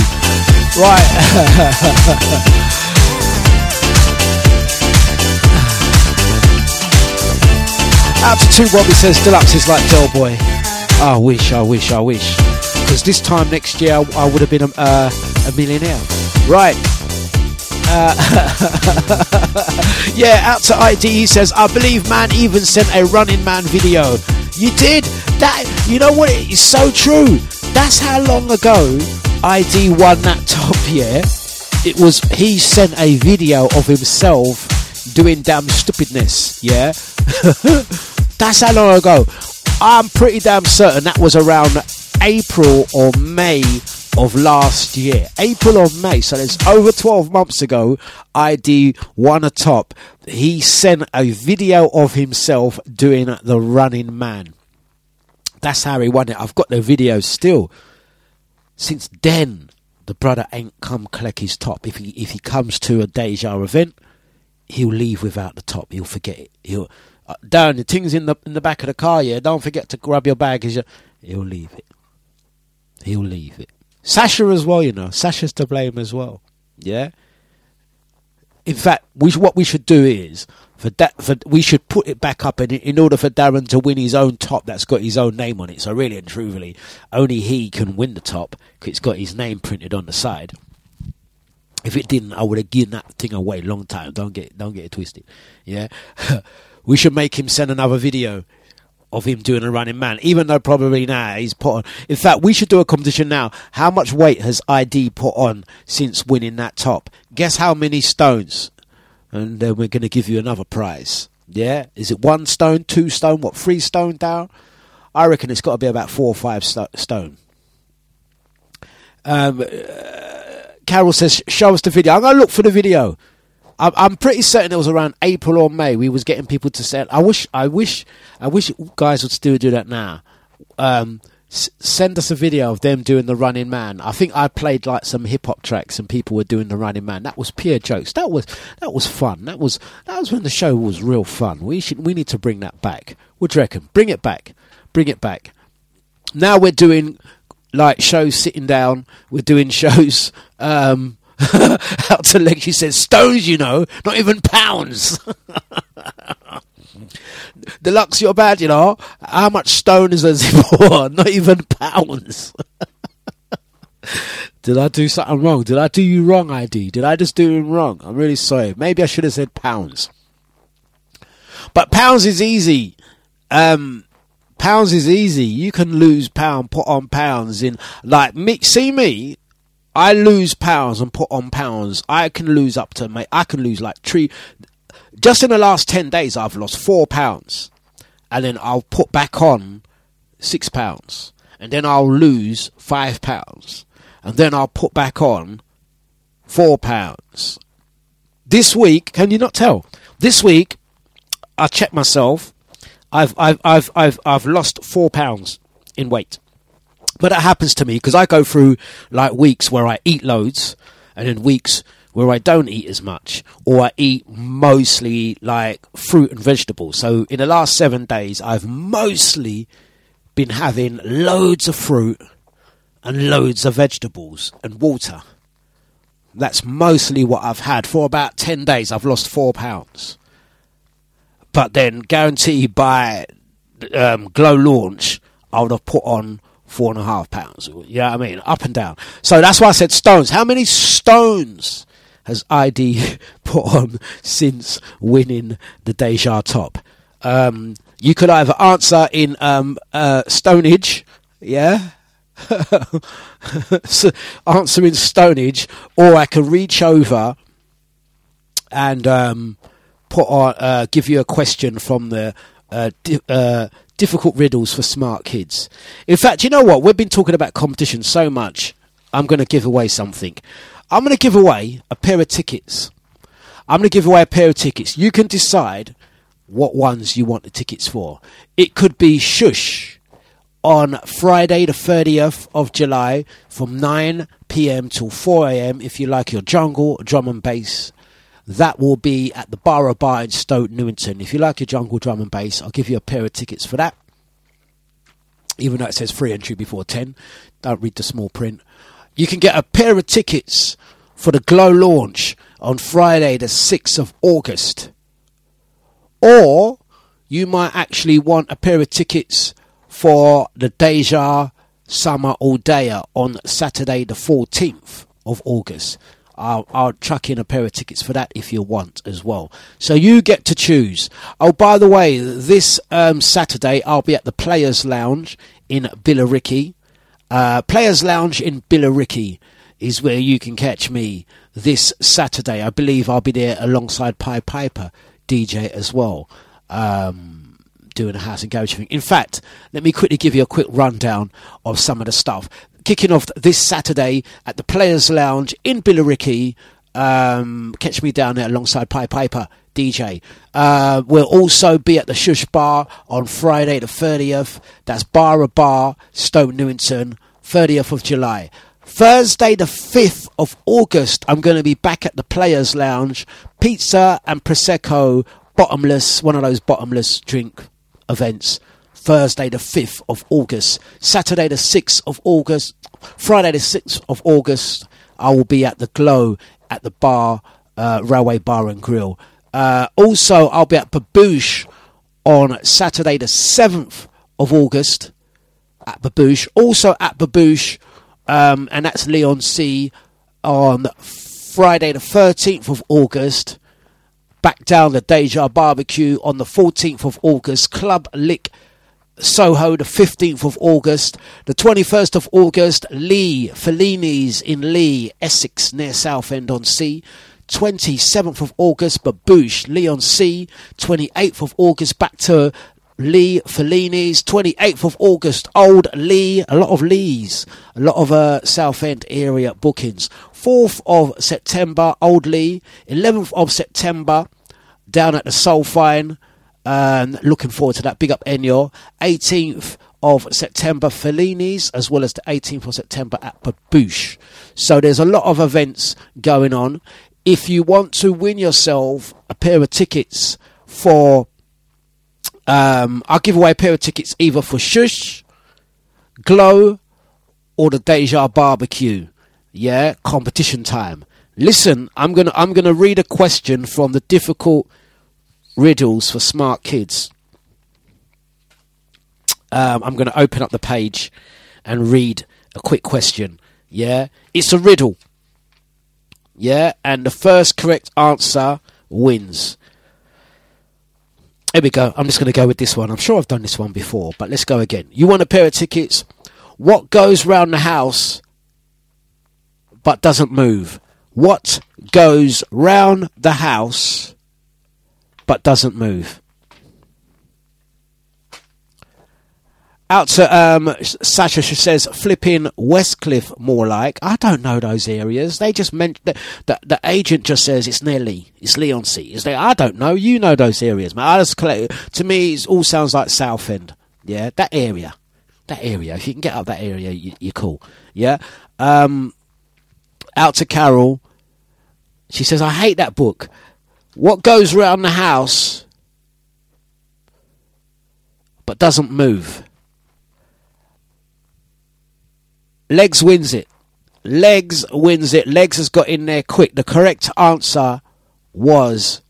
Right. Out to two Bobby says Dlux is like Del Boy. I wish, I wish, I wish. Because this time next year I, I would have been a, uh, a millionaire. Right. Uh, yeah, out to ID. He says, I believe man even sent a running man video. You did? That you know what? It's so true. That's how long ago ID won that top, yeah? It was he sent a video of himself doing damn stupidness, yeah? That's how long ago. I'm pretty damn certain that was around April or May of last year. April or May. So it's over 12 months ago. ID won a top. He sent a video of himself doing the running man. That's how he won it. I've got the video still. Since then, the brother ain't come collect his top. If he if he comes to a Deja event, he'll leave without the top. He'll forget it. He'll uh, Darren, the thing's in the in the back of the car. Yeah, don't forget to grab your bag. He'll leave it. He'll leave it. Sasha as well, you know. Sasha's to blame as well. Yeah. In fact, we what we should do is for that for we should put it back up in in order for Darren to win his own top that's got his own name on it. So really and truly, only he can win the top 'cause it's got his name printed on the side. If it didn't, I would have given that thing away long time. Don't get don't get it twisted. Yeah, we should make him send another video of him doing a running man, even though probably now he's put on. In fact, we should do a competition now. How much weight has ID put on since winning that top? Guess how many stones? And then we're going to give you another prize. Yeah, is it one stone, two stone, what three stone down? I reckon it's got to be about four or five sto- stone. Um, uh, Carol says, "Show us the video." I'm going to look for the video. I'm, pretty certain it was around April or May. We was getting people to say, "I wish, I wish, I wish guys would still do that now." Um, s- send us a video of them doing the Running Man. I think I played like some hip hop tracks and people were doing the Running Man. That was pure jokes. That was that was fun. That was that was when the show was real fun. We should we need to bring that back. What you reckon? Bring it back. Bring it back. Now we're doing like shows sitting down. We're doing shows. Um, out to leg. She says stones. You know, not even pounds. Dlux, you're bad, you know. How much stone is there for? Not even pounds. Did I do something wrong? Did I do you wrong, ID? Did I just do you wrong? I'm really sorry. Maybe I should have said pounds. But pounds is easy. Um, pounds is easy. You can lose pound, put on pounds in like me. See me. I lose pounds and put on pounds. I can lose up to mate. I can lose like three. Just in the last ten days, I've lost four pounds, and then I'll put back on six pounds, and then I'll lose five pounds, and then I'll put back on four pounds. This week, can you not tell? This week, I checked myself. I've I've I've I've I've lost four pounds in weight. But that happens to me because I go through like weeks where I eat loads, and then weeks where I don't eat as much, or I eat mostly like fruit and vegetables. So in the last seven days, I've mostly been having loads of fruit and loads of vegetables and water. That's mostly what I've had for about 10 days. I've lost four pounds. But then, guaranteed by um, Glow Launch, I would have put on four and a half pounds. You know I mean? Up and down. So that's why I said stones. How many stones has ID put on since winning the Deja Top? Um, you could either answer in um, uh, Stonehenge, yeah, so answer in Stonehenge, or I can reach over and um, put on, uh, give you a question from the uh, di- uh, difficult riddles for smart kids. In fact, you know what? We've been talking about competition so much. I'm going to give away something. I'm going to give away a pair of tickets. I'm going to give away a pair of tickets. You can decide what ones you want the tickets for. It could be Shush on Friday, the 30th of July, from 9 p.m. till 4 a.m. If you like your jungle, drum and bass, that will be at the Borough Bar in Stoke Newington. If you like your jungle drum and bass, I'll give you a pair of tickets for that. even though it says free entry before 10. Don't read the small print. You can get a pair of tickets for the Glow launch on Friday, the 6th of August. Or you might actually want a pair of tickets for the Deja Summer All Dayer on Saturday, the 14th of August. I'll, I'll chuck in a pair of tickets for that if you want as well. So you get to choose. Oh, by the way, this um, Saturday I'll be at the Players Lounge in Billericay. Uh, Players Lounge in Billericay is where you can catch me this Saturday. I believe I'll be there alongside Pie Piper DJ as well. Um, doing a house and garage thing. In fact, let me quickly give you a quick rundown of some of the stuff. Kicking off this Saturday at the Players Lounge in Billericay. Um, catch me down there alongside Pie Piper DJ. Uh, we'll also be at the Shush Bar on Friday the 30th. That's Bar a Bar, Stoke Newington, 30th of July. Thursday the 5th of August, I'm going to be back at the Players Lounge. Pizza and Prosecco, bottomless, one of those bottomless drink events. Thursday the 5th of August. Saturday the 6th of August. Friday the 6th of August, I will be at the Glow at the bar, uh, Railway Bar and Grill. Uh, also, I'll be at Babouche on Saturday the 7th of August at Babouche. Also at Babouche, um, and that's Leigh-on-Sea on Friday the 13th of August. Back down the Deja Barbecue on the 14th of August. Club Lick Soho the 15th of August. The 21st of August, Leigh Fellini's in Leigh, Essex, near Southend on Sea. 27th of August, Babouche, Leigh-on-Sea. 28th of August, back to Leigh Fellini's. 28th of August, Old Leigh. A lot of Leighs. A lot of uh, Southend area bookings. 4th of September, Old Leigh. 11th of September, down at the Soulfine. Um, looking forward to that. Big up Enyo. 18th of September, Fellini's, as well as the 18th of September at Babouche. So there's a lot of events going on. If you want to win yourself a pair of tickets for, um, I'll give away a pair of tickets either for Shush, Glow, or the Deja Barbecue. Yeah, competition time. Listen, I'm gonna I'm gonna read a question from the difficult riddles for smart kids. Um, I'm going to open up the page and read a quick question. Yeah, it's a riddle. Yeah, and the first correct answer wins. Here we go. I'm just going to go with this one. I'm sure I've done this one before, but let's go again. You want a pair of tickets? What goes round the house but doesn't move? What goes round the house but doesn't move? Out to um, Sasha, she says, flipping Westcliff more like. I don't know those areas. They just meant that the, the agent just says it's near Leigh. It's Leigh-on-Sea. It's there. I don't know. You know those areas, man. I just collect, to me, it all sounds like Southend. Yeah, that area. That area. If you can get up that area, you, you're cool. Yeah. Um, out to Carol. She says, I hate that book. What goes round the house but doesn't move? Legs wins it. Legs wins it. Legs has got in there quick. The correct answer was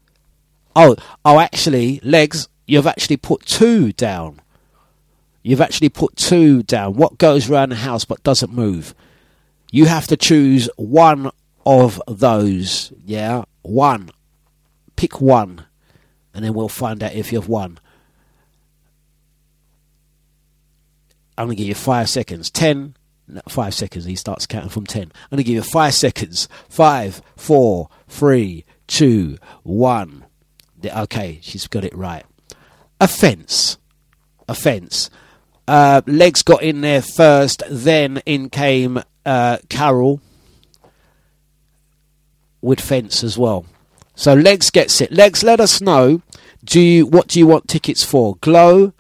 oh oh actually legs you've actually put two down. You've actually put two down. What goes around the house but doesn't move? You have to choose one of those. Yeah, one. Pick one, and then we'll find out if you've won. I'm gonna give you five seconds. Ten, no, five seconds. He starts counting from ten. I'm gonna give you five seconds. Five, four, three, two, one. Okay, she's got it right. Offence. Offence. Uh, Legs got in there first. Then in came uh, Carol with fence as well. So Legs gets it. Legs, let us know. Do you what do you want tickets for? Glow,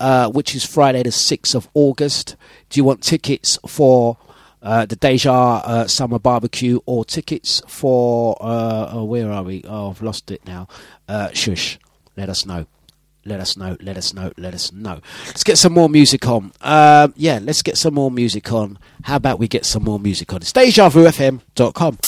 uh, which is Friday the sixth of August. Do you want tickets for uh, the Deja uh, Summer Barbecue or tickets for oh, where are we? Oh, I've lost it now. Uh, shush. Let us know. let us know, let us know, let us know. Let's get some more music on. Um, yeah, let's get some more music on. How about we get some more music on? It's DejaVuFM.com.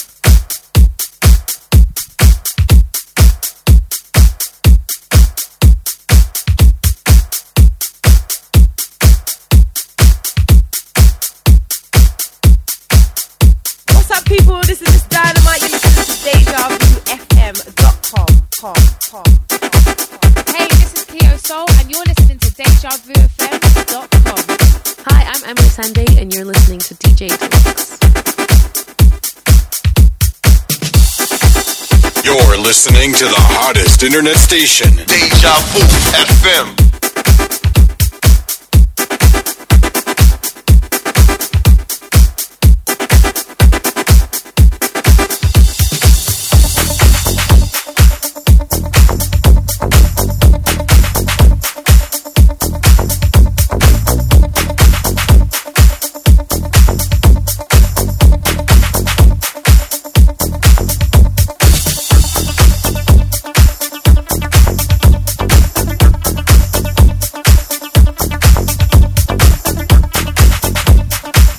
Hey, this is Cleo Sol, and you're listening to DejaVuFM.com. Hi, I'm Emeli Sandé, and you're listening to DJ Dlux. You're listening to the hottest internet station, Deja Vu FM.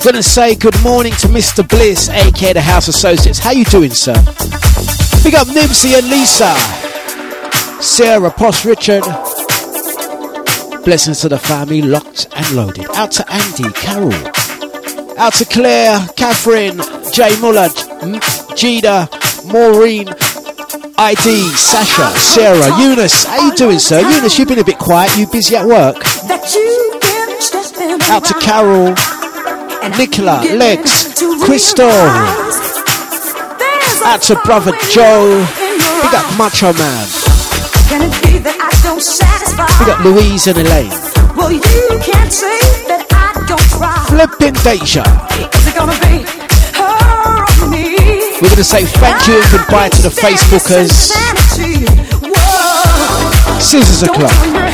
Gonna say good morning to Mr. Bliss, aka the House Associates. How you doing, sir? Big up Nibsy and Lisa, Sarah, Posh Richard. Blessings to the family, locked and loaded. Out to Andy, Carol. Out to Claire, Catherine, Jay Muller, Jida, Maureen, ID, Sasha, Sarah, Eunice. How you doing, sir? Eunice, you've been a bit quiet. You busy at work? Out to Carol, Nicola, Lex, Crystal. Out to brother Joe. Big up Macho Man. Can it be that I don't satisfy? Big up Louise and Elaine. Well, you can't say that I don't try. Flipping Deja. Is it gonna be her or me? We're going to say thank you and goodbye to the Facebookers. Scissors o'clock.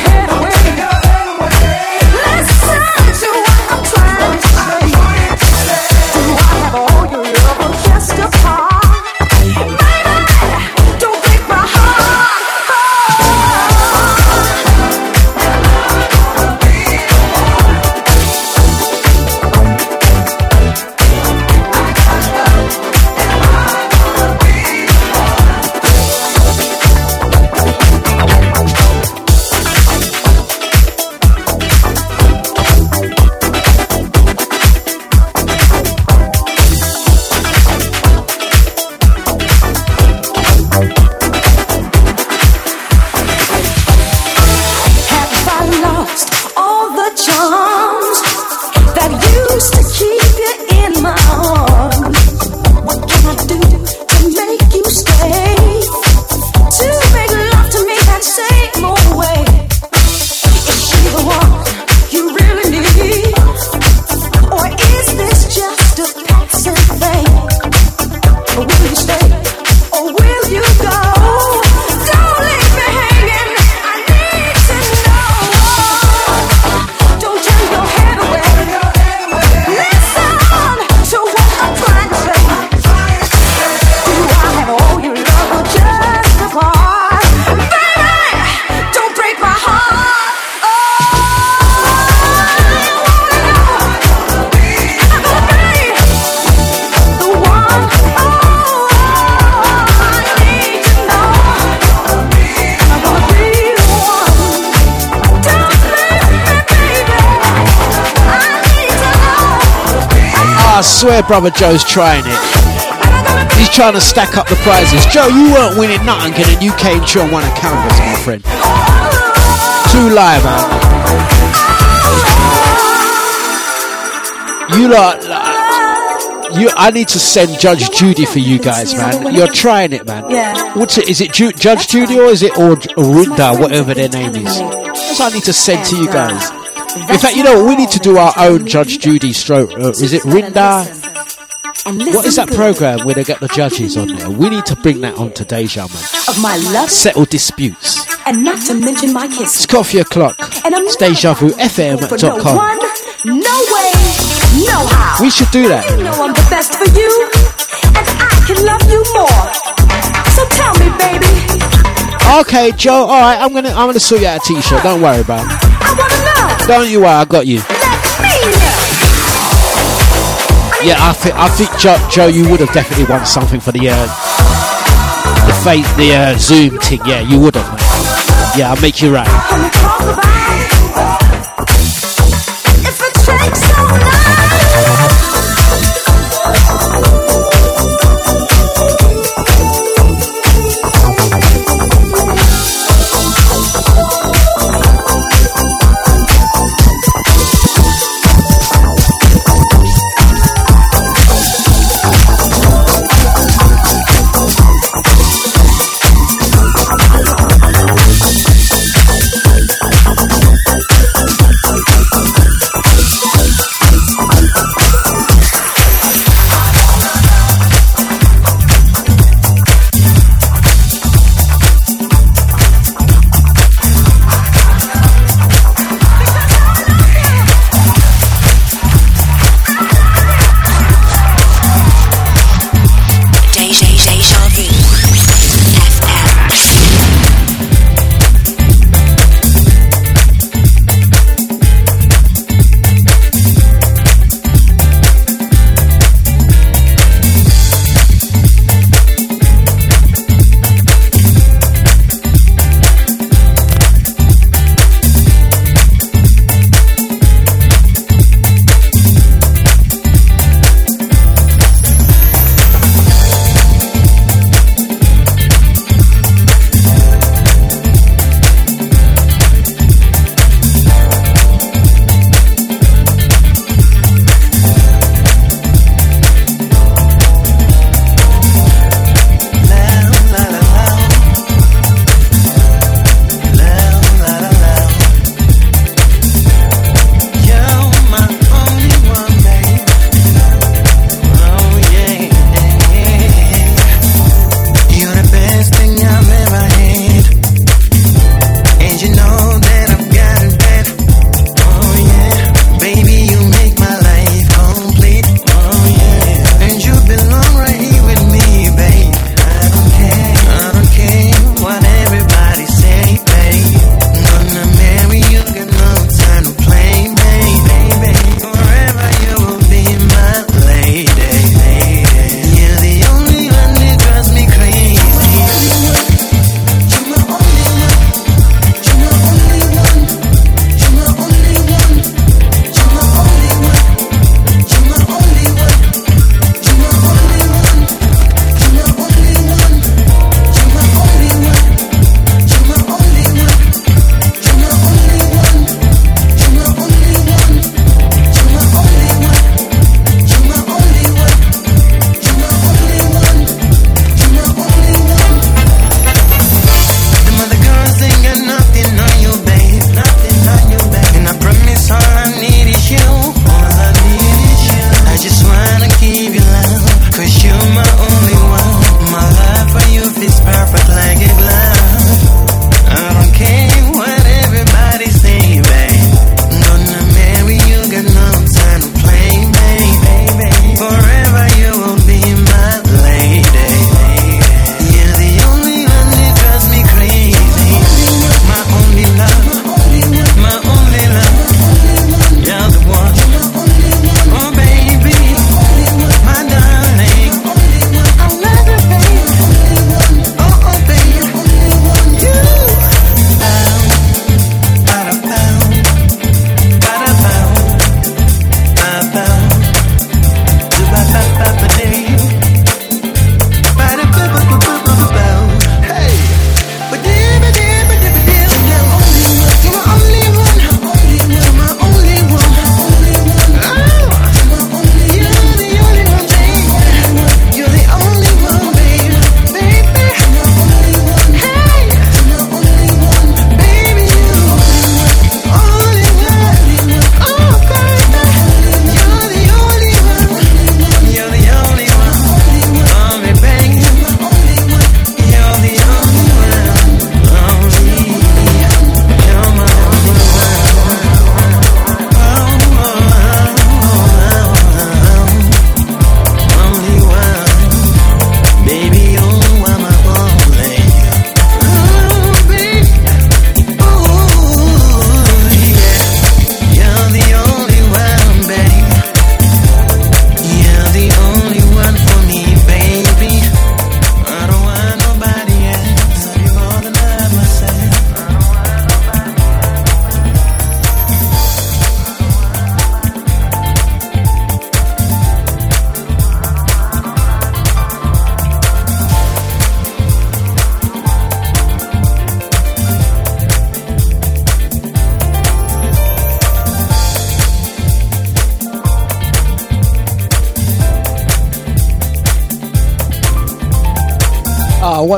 I swear, brother Joe's trying it. He's trying to stack up the prizes. Joe, you weren't winning nothing, and then you came through and won a canvas, my friend. Too live, man. You lot, like, you. I need to send Judge Judy for you guys, man. You're trying it, man. Yeah. What's it? Is it Ju- Judge Judy or is it or Orinda, whatever their name is? That's what I need to send to you guys. In fact, you know what? We need to do our own Judge Judy stroke. Uh, is it Rinder? What is that program where they get the judges on there? We need to bring that on to Deja, man. Of my love Settle disputes. and not to mention my kiss. It's coffee o'clock. And I'm It's for no one, no way, no how. We should do that. You know I'm the best for you, and I can love you more. So tell me, baby, Okay, Joe. All right, I'm gonna I'm gonna sort you out a t-shirt. Don't worry about it. Don't you worry, I got you. Yeah, I think I think Joe, Joe, you would have definitely won something for the uh, the fate the uh, Zoom thing. Yeah, you would have. Yeah, I'll make you right.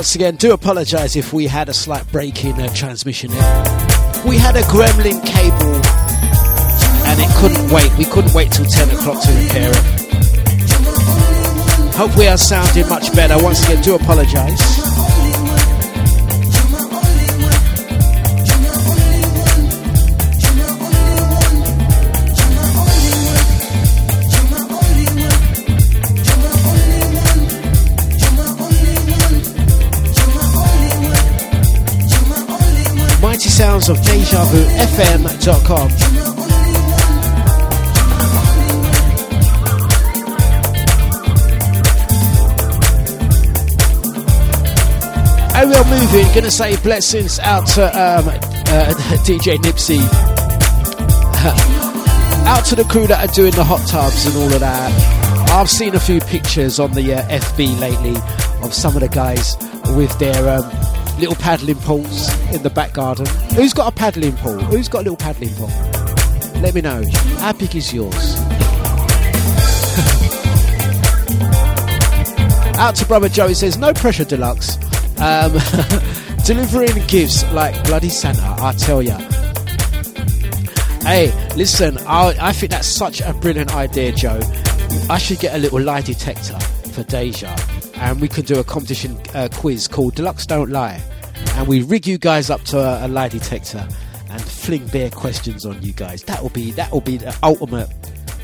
Once again, do apologise if we had a slight break in uh, transmission. We had a gremlin cable and it couldn't wait. We couldn't wait till 10 o'clock to repair it. Hope we are sounding much better. Once again, do apologise. Sounds of deja vu fm.com. Ariel moving, gonna say blessings out to um, uh, DJ Nipsey. out to the crew that are doing the hot tubs and all of that. I've seen a few pictures on the uh, FB lately of some of the guys with their um, little paddling pools in the back garden. Who's got a paddling pool? Who's got a little paddling pool? Let me know. How big is yours? Out to brother Joe, he says, no pressure Dlux. Um, delivering gifts like bloody Santa, I tell ya. Hey, listen, I, I think that's such a brilliant idea, Joe. I should get a little lie detector for Deja, and we can do a competition uh, quiz called Dlux Don't Lie, and we rig you guys up to a, a lie detector and fling bare questions on you guys. That will be that will be the ultimate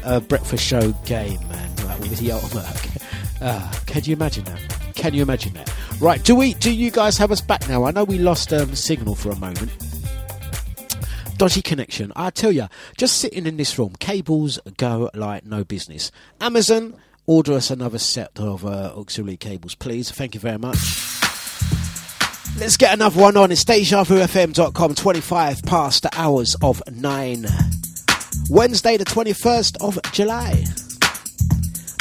uh, breakfast show game, man. That will be the ultimate. Uh, can you imagine that? Can you imagine that? Right, do we? Do you guys have us back now? I know we lost um, signal for a moment. Dodgy connection. I tell you, just sitting in this room, cables go like no business. Amazon, order us another set of uh, auxiliary cables, please. Thank you very much. Let's get another one on. It's DejaVuFM.com, 25 past the hours of 9. Wednesday, the 21st of July.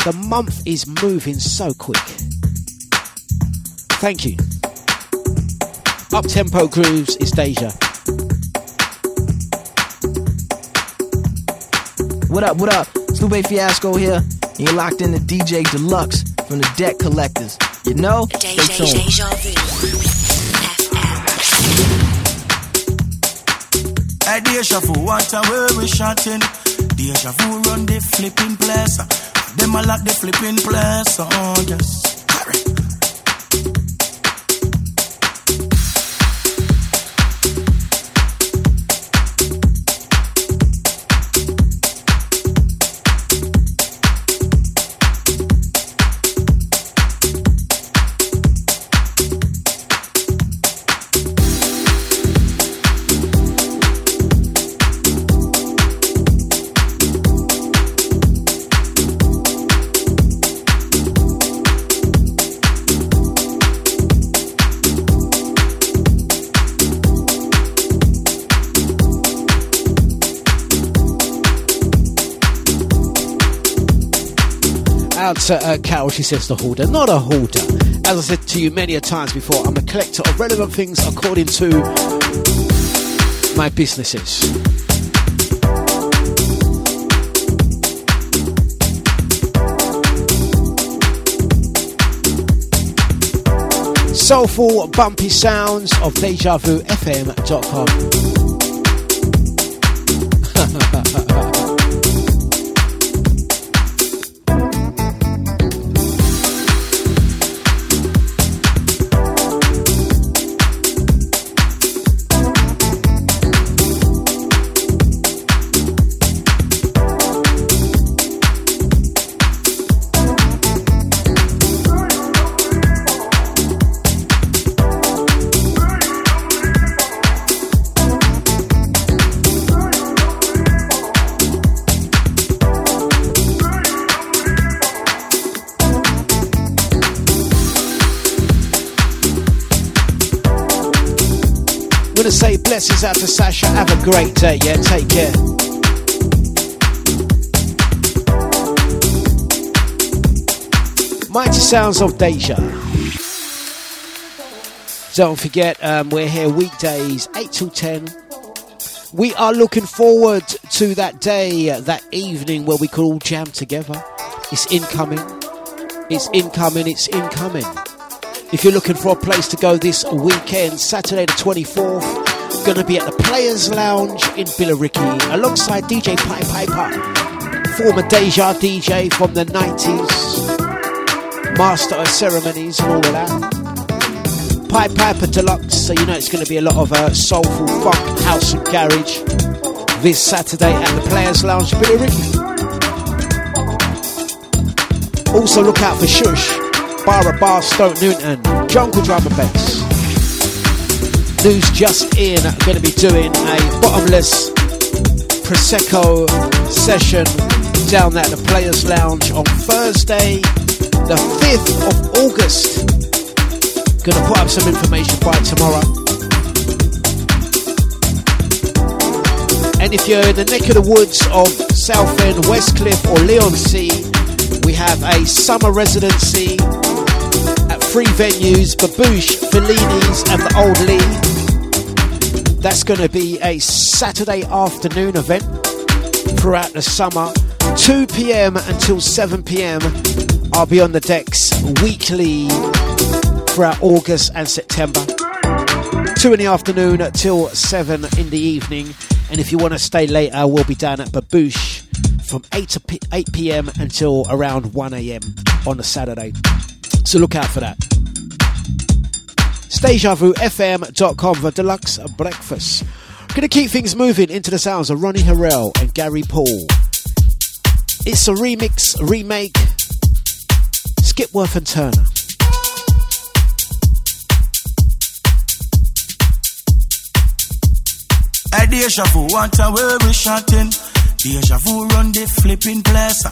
The month is moving so quick. Thank you. Up tempo grooves is Deja. What up, what up? Lupe Fiasco here. And you're locked in to DJ Dlux from the Debt Collectors. You know? Stay tuned. Hey, deja vu, what a way we shotting. Deja vu run the flipping place. Them a lock the flipping place. Oh, yes. Out to uh, Carol, she says the hoarder, not a hoarder. As I said to you many a times before, I'm a collector of relevant things according to my businesses. Soulful, bumpy sounds of DejaVuFM.com. blessings out to Sasha. Have a great day. Yeah, take care. Mighty sounds of Deja. Don't forget, um, we're here weekdays, 8 till 10. We are looking forward to that day, that evening where we could all jam together. It's incoming. It's incoming. It's incoming. If you're looking for a place to go this weekend, Saturday the 24th, to be at the Players Lounge in Billericay alongside DJ Pipe Piper, former Deja DJ from the 90s, master of ceremonies and all of that. Pipe Piper Dlux, so you know it's to be a lot of uh, soulful funk, house and garage this Saturday at the Players Lounge Billericay. Also look out for Shush, Bar Bar Stoke Newton, Jungle and Bass. News just in, going to be doing a bottomless Prosecco session down at the Players Lounge on Thursday, the 5th of August. Going to put up some information by tomorrow. And if you're in the neck of the woods of Southend, Westcliff, or Leigh-on-Sea, we have a summer residency three venues Babouche, Fellini's, and the Old Leigh. That's going to be a Saturday afternoon event throughout the summer. 2 pm until 7 pm. I'll be on the decks weekly throughout August and September. 2 in the afternoon till 7 in the evening. And if you want to stay later, we'll be down at Babouche from 8 to p- 8 p.m. until around 1 a.m. on a Saturday. So look out for that. DejaVuFM.com for Dlux breakfast. Gonna keep things moving into the sounds of Ronnie Herel and Gary Paul. It's a remix, remake. Skipworth and Turner. Hey, deja vu, what a where we shotting. Deja vu run the flipping place.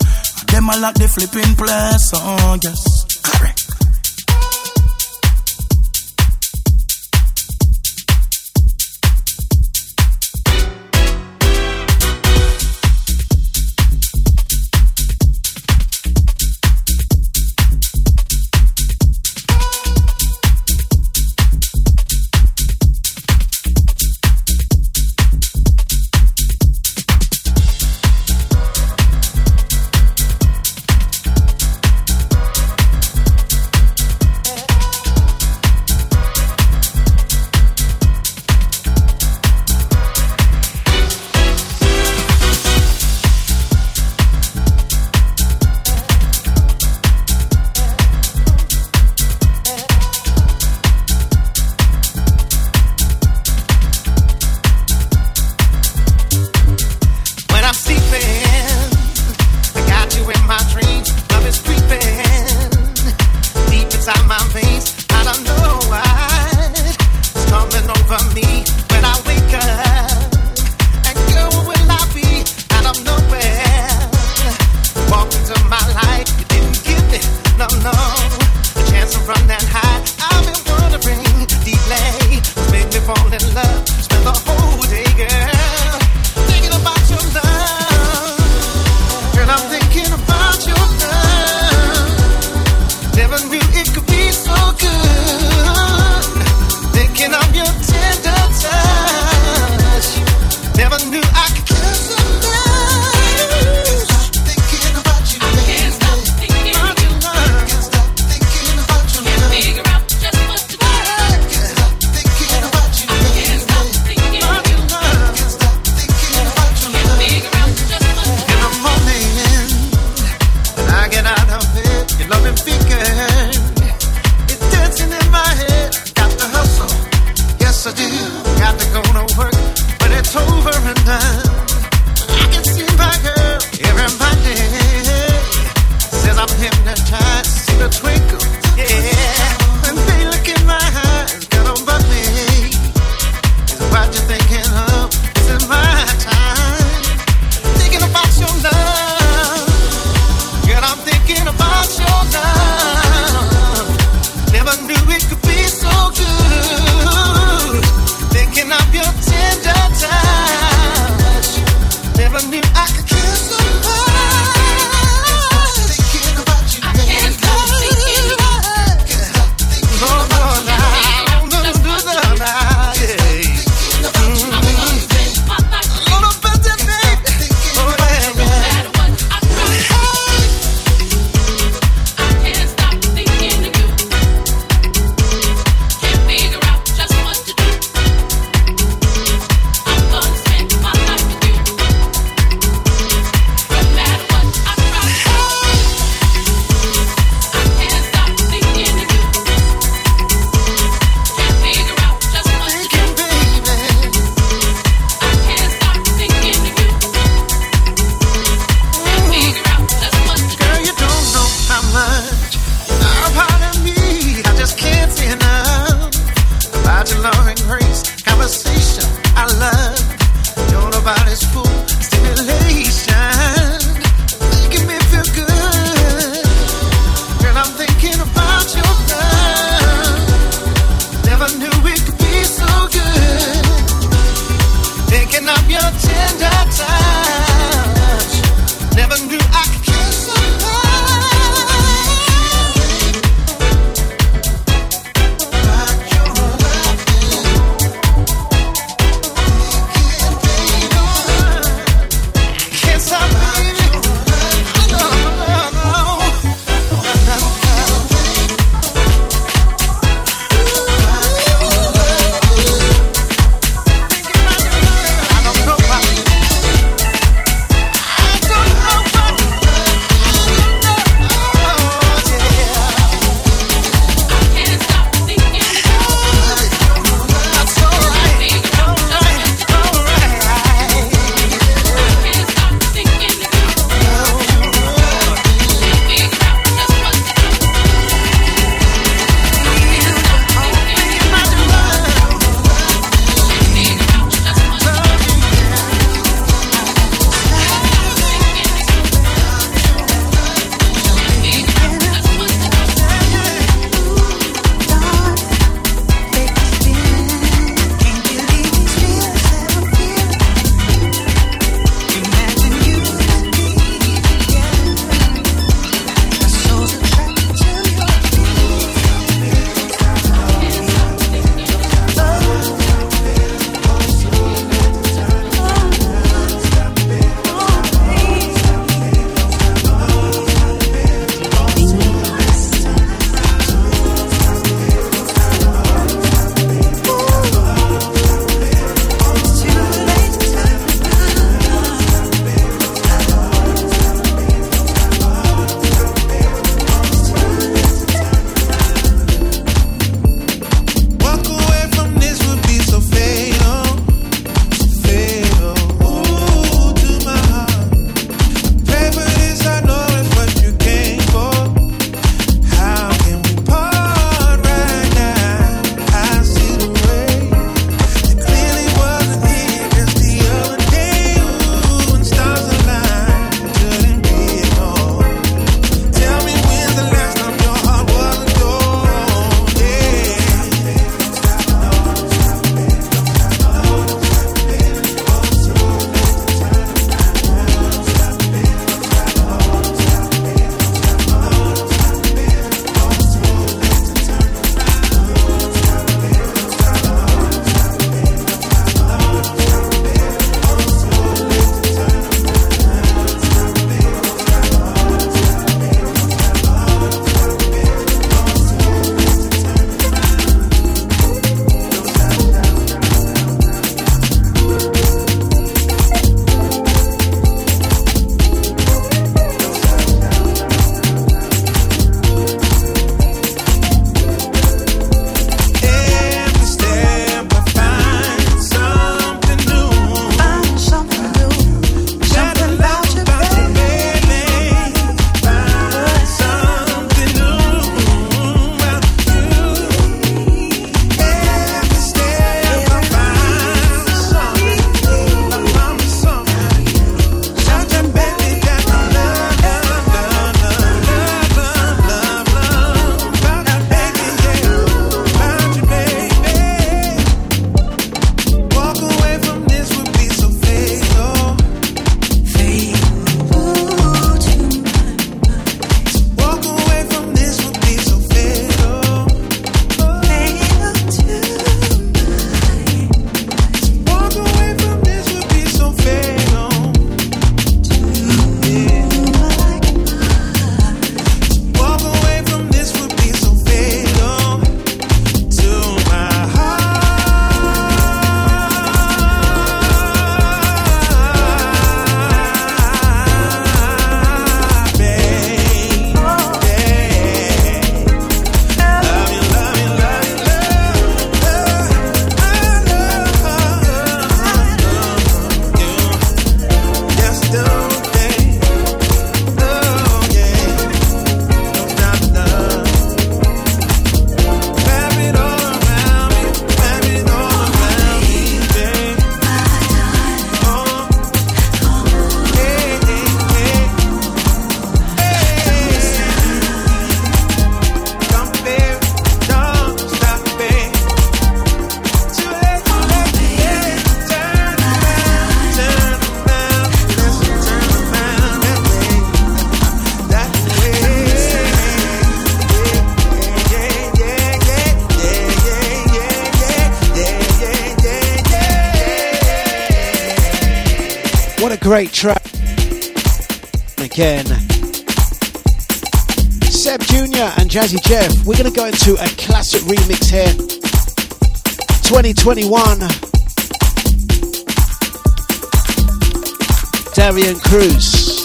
Them a lock the flipping place. Oh, yes. Correct. Fall in love. Great track. Again, Seb Jr. and Jazzy Jeff. We're going to go into a classic remix here. 2021. Darian Cruz.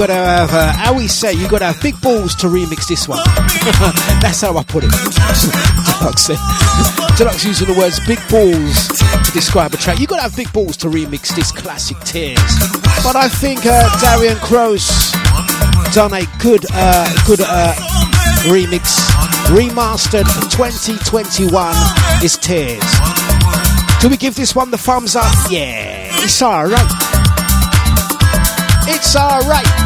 Got to have, uh, how we say, you got to have big balls to remix this one. That's how I put it. Dlux. Dlux using the words big balls to describe a track. You got to have big balls to remix this classic Tears. But I think uh, Darian Crows done a good, uh, good uh, remix, remastered 2021 is Tears. Do we give this one the thumbs up? Yeah, it's alright. It's alright.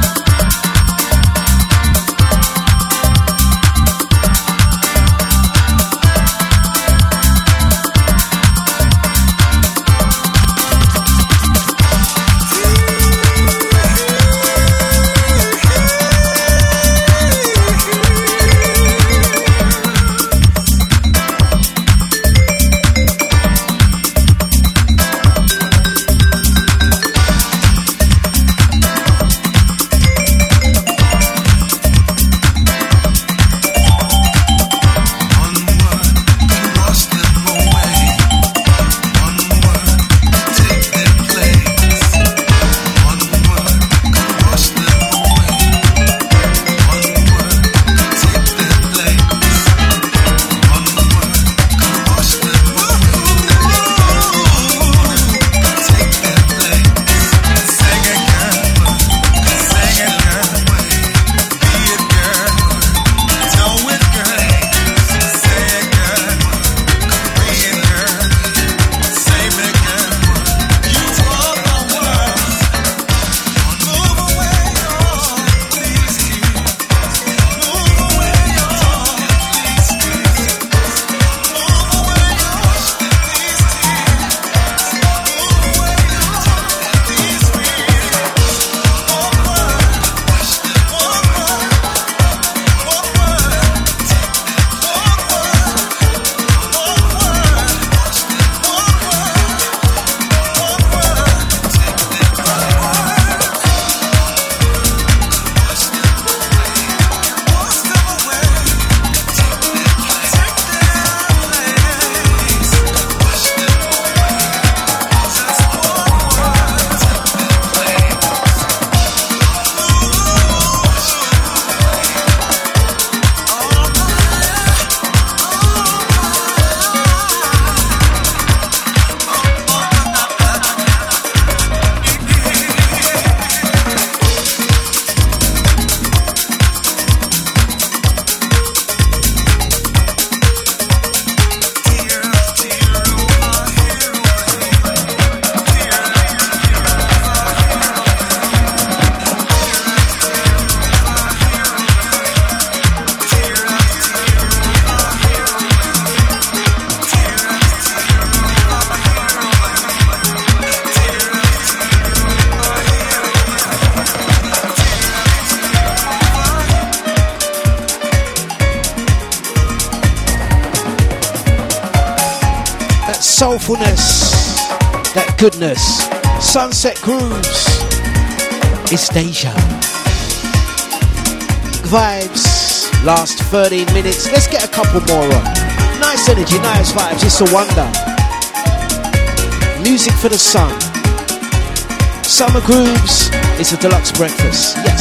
Goodness, sunset grooves. It's Deja. Vibes, last 13 minutes. Let's get a couple more on. Nice energy, nice vibes. It's a wonder. Music for the sun. Summer grooves. It's a Dlux breakfast. Yes.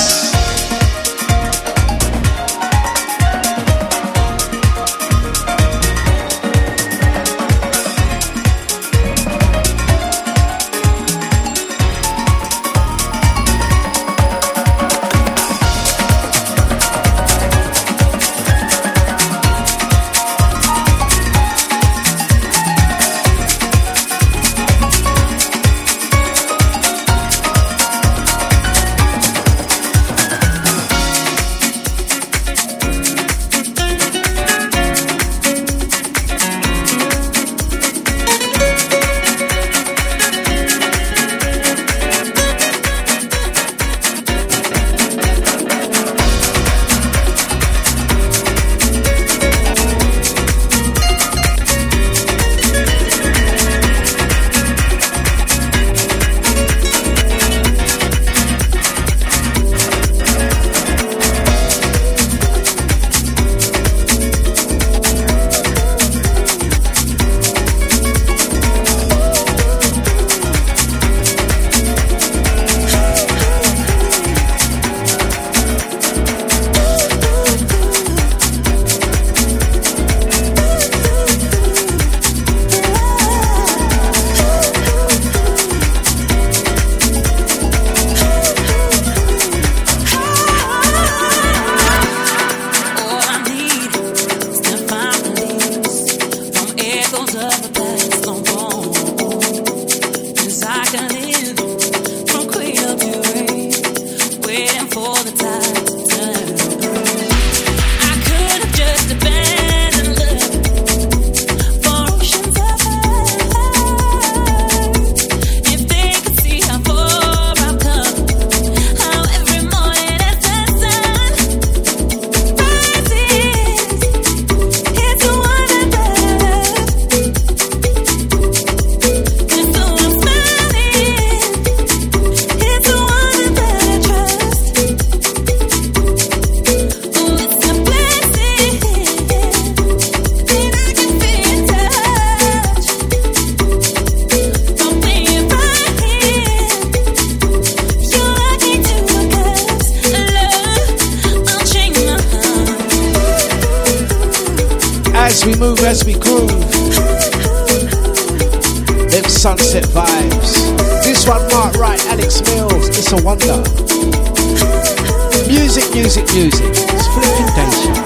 Music, music. It's danger. Tap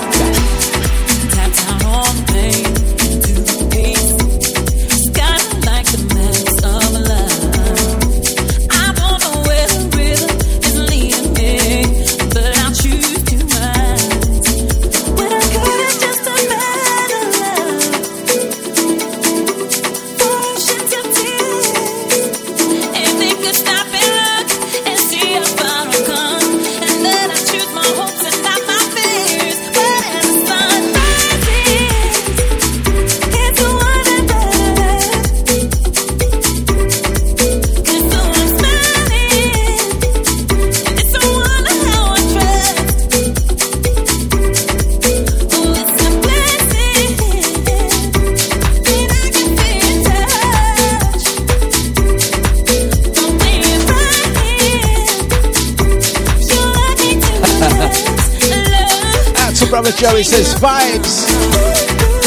Joey says vibes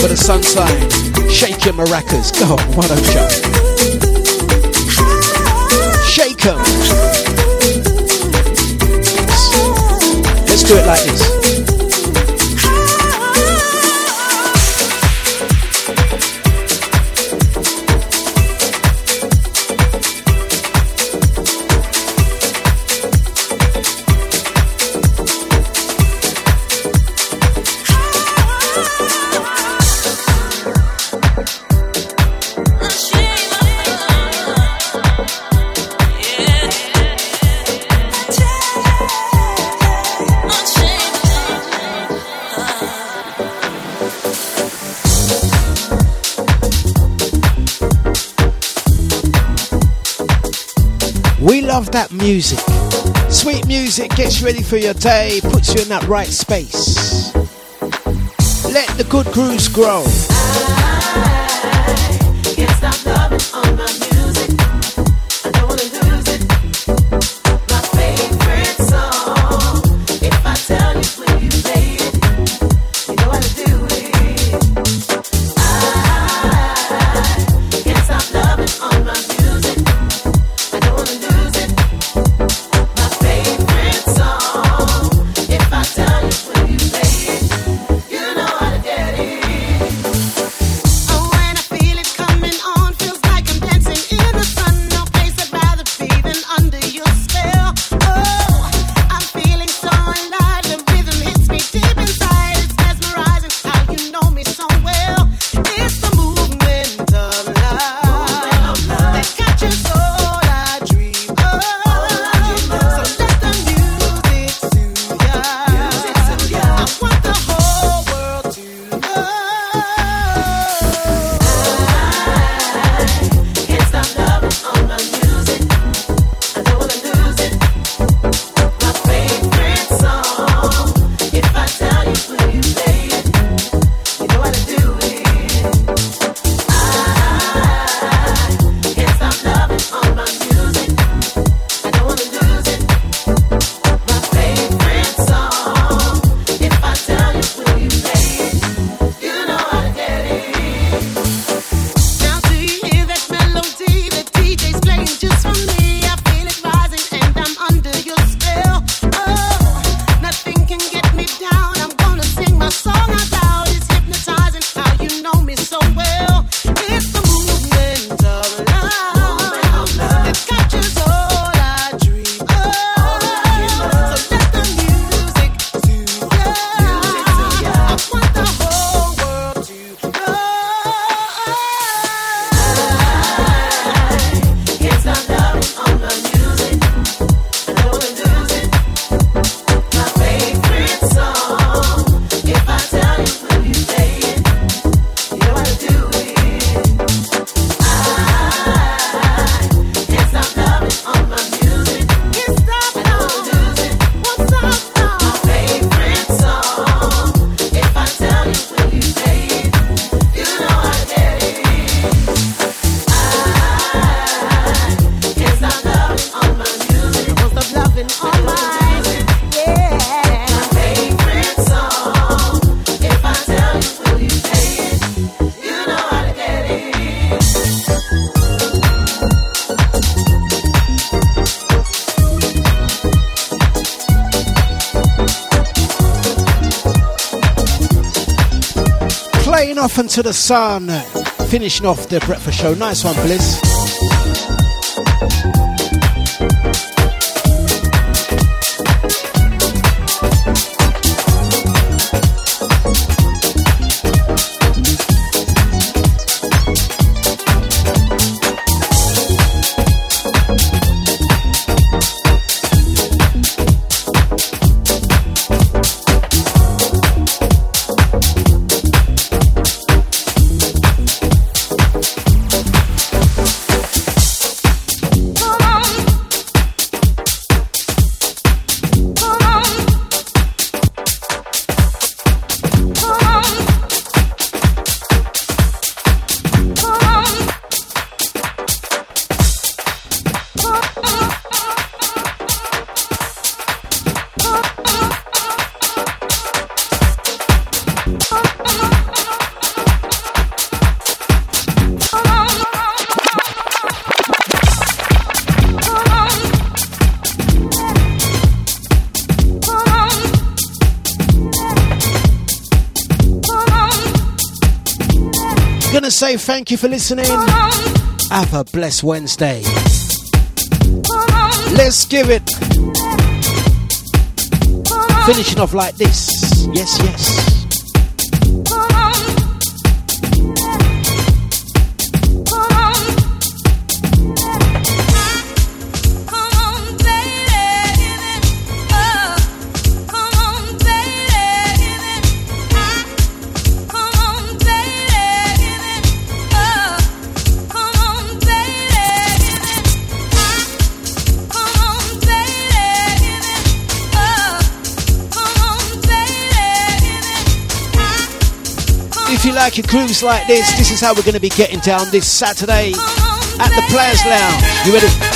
for the sunshine. Shake your maracas. Go on, why don't you? Shake 'em. Let's do it like this. Love that music. Sweet music gets you ready for your day, puts you in that right space. Let the good grooves grow. To the sun. Finishing off the breakfast show. Nice one, Bliss. say thank you for listening. Have a blessed Wednesday. Let's give it. Finishing off like this. Yes, yes. Like your grooves like this, this is how we're going to be getting down this Saturday at the Players Lounge. You ready?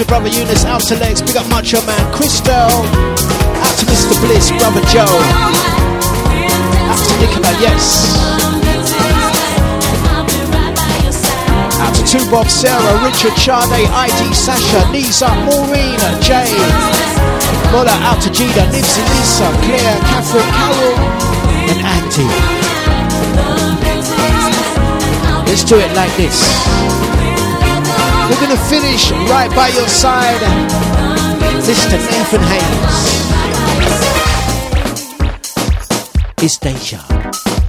To Brother Eunice, out to Legs, big up Macho Man, Crystal, out to Mr. Bliss, Brother Joe, out to Nicola, yes. Out to Two Bob, Sarah, Richard, Sade, ID, Sasha, Nisa, Maureen, Jay, Mola, out to Gina, Nipsey, Lisa, Claire, Catherine, Carol, and Andy. Let's do it like this. We're to finish right by your side. Mr. Nathan Hayes. It's Deja.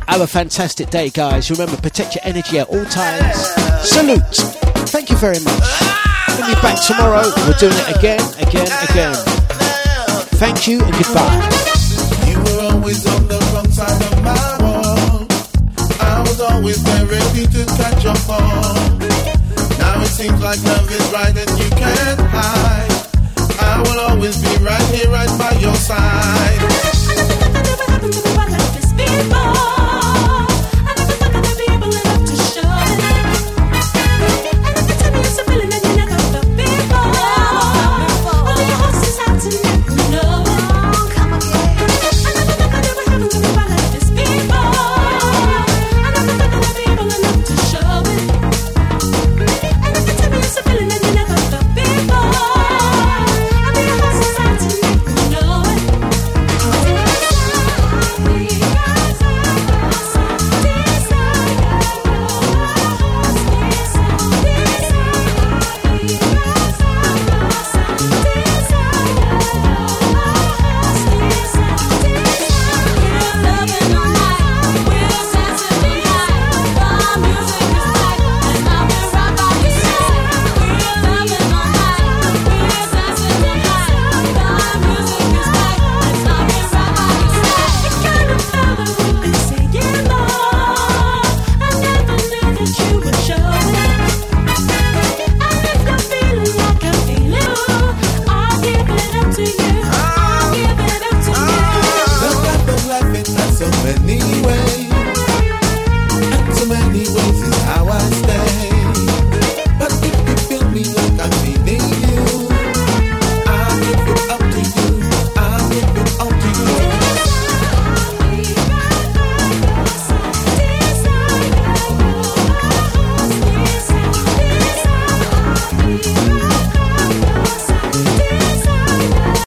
Have a fantastic day, guys. Remember, protect your energy at all times. Salute. Thank you very much. We'll be back tomorrow. We're doing it again, again, again. Thank you and goodbye seems like love is right and you can't hide. I will always be right here, right by your side. I Never happened to me, what life is before.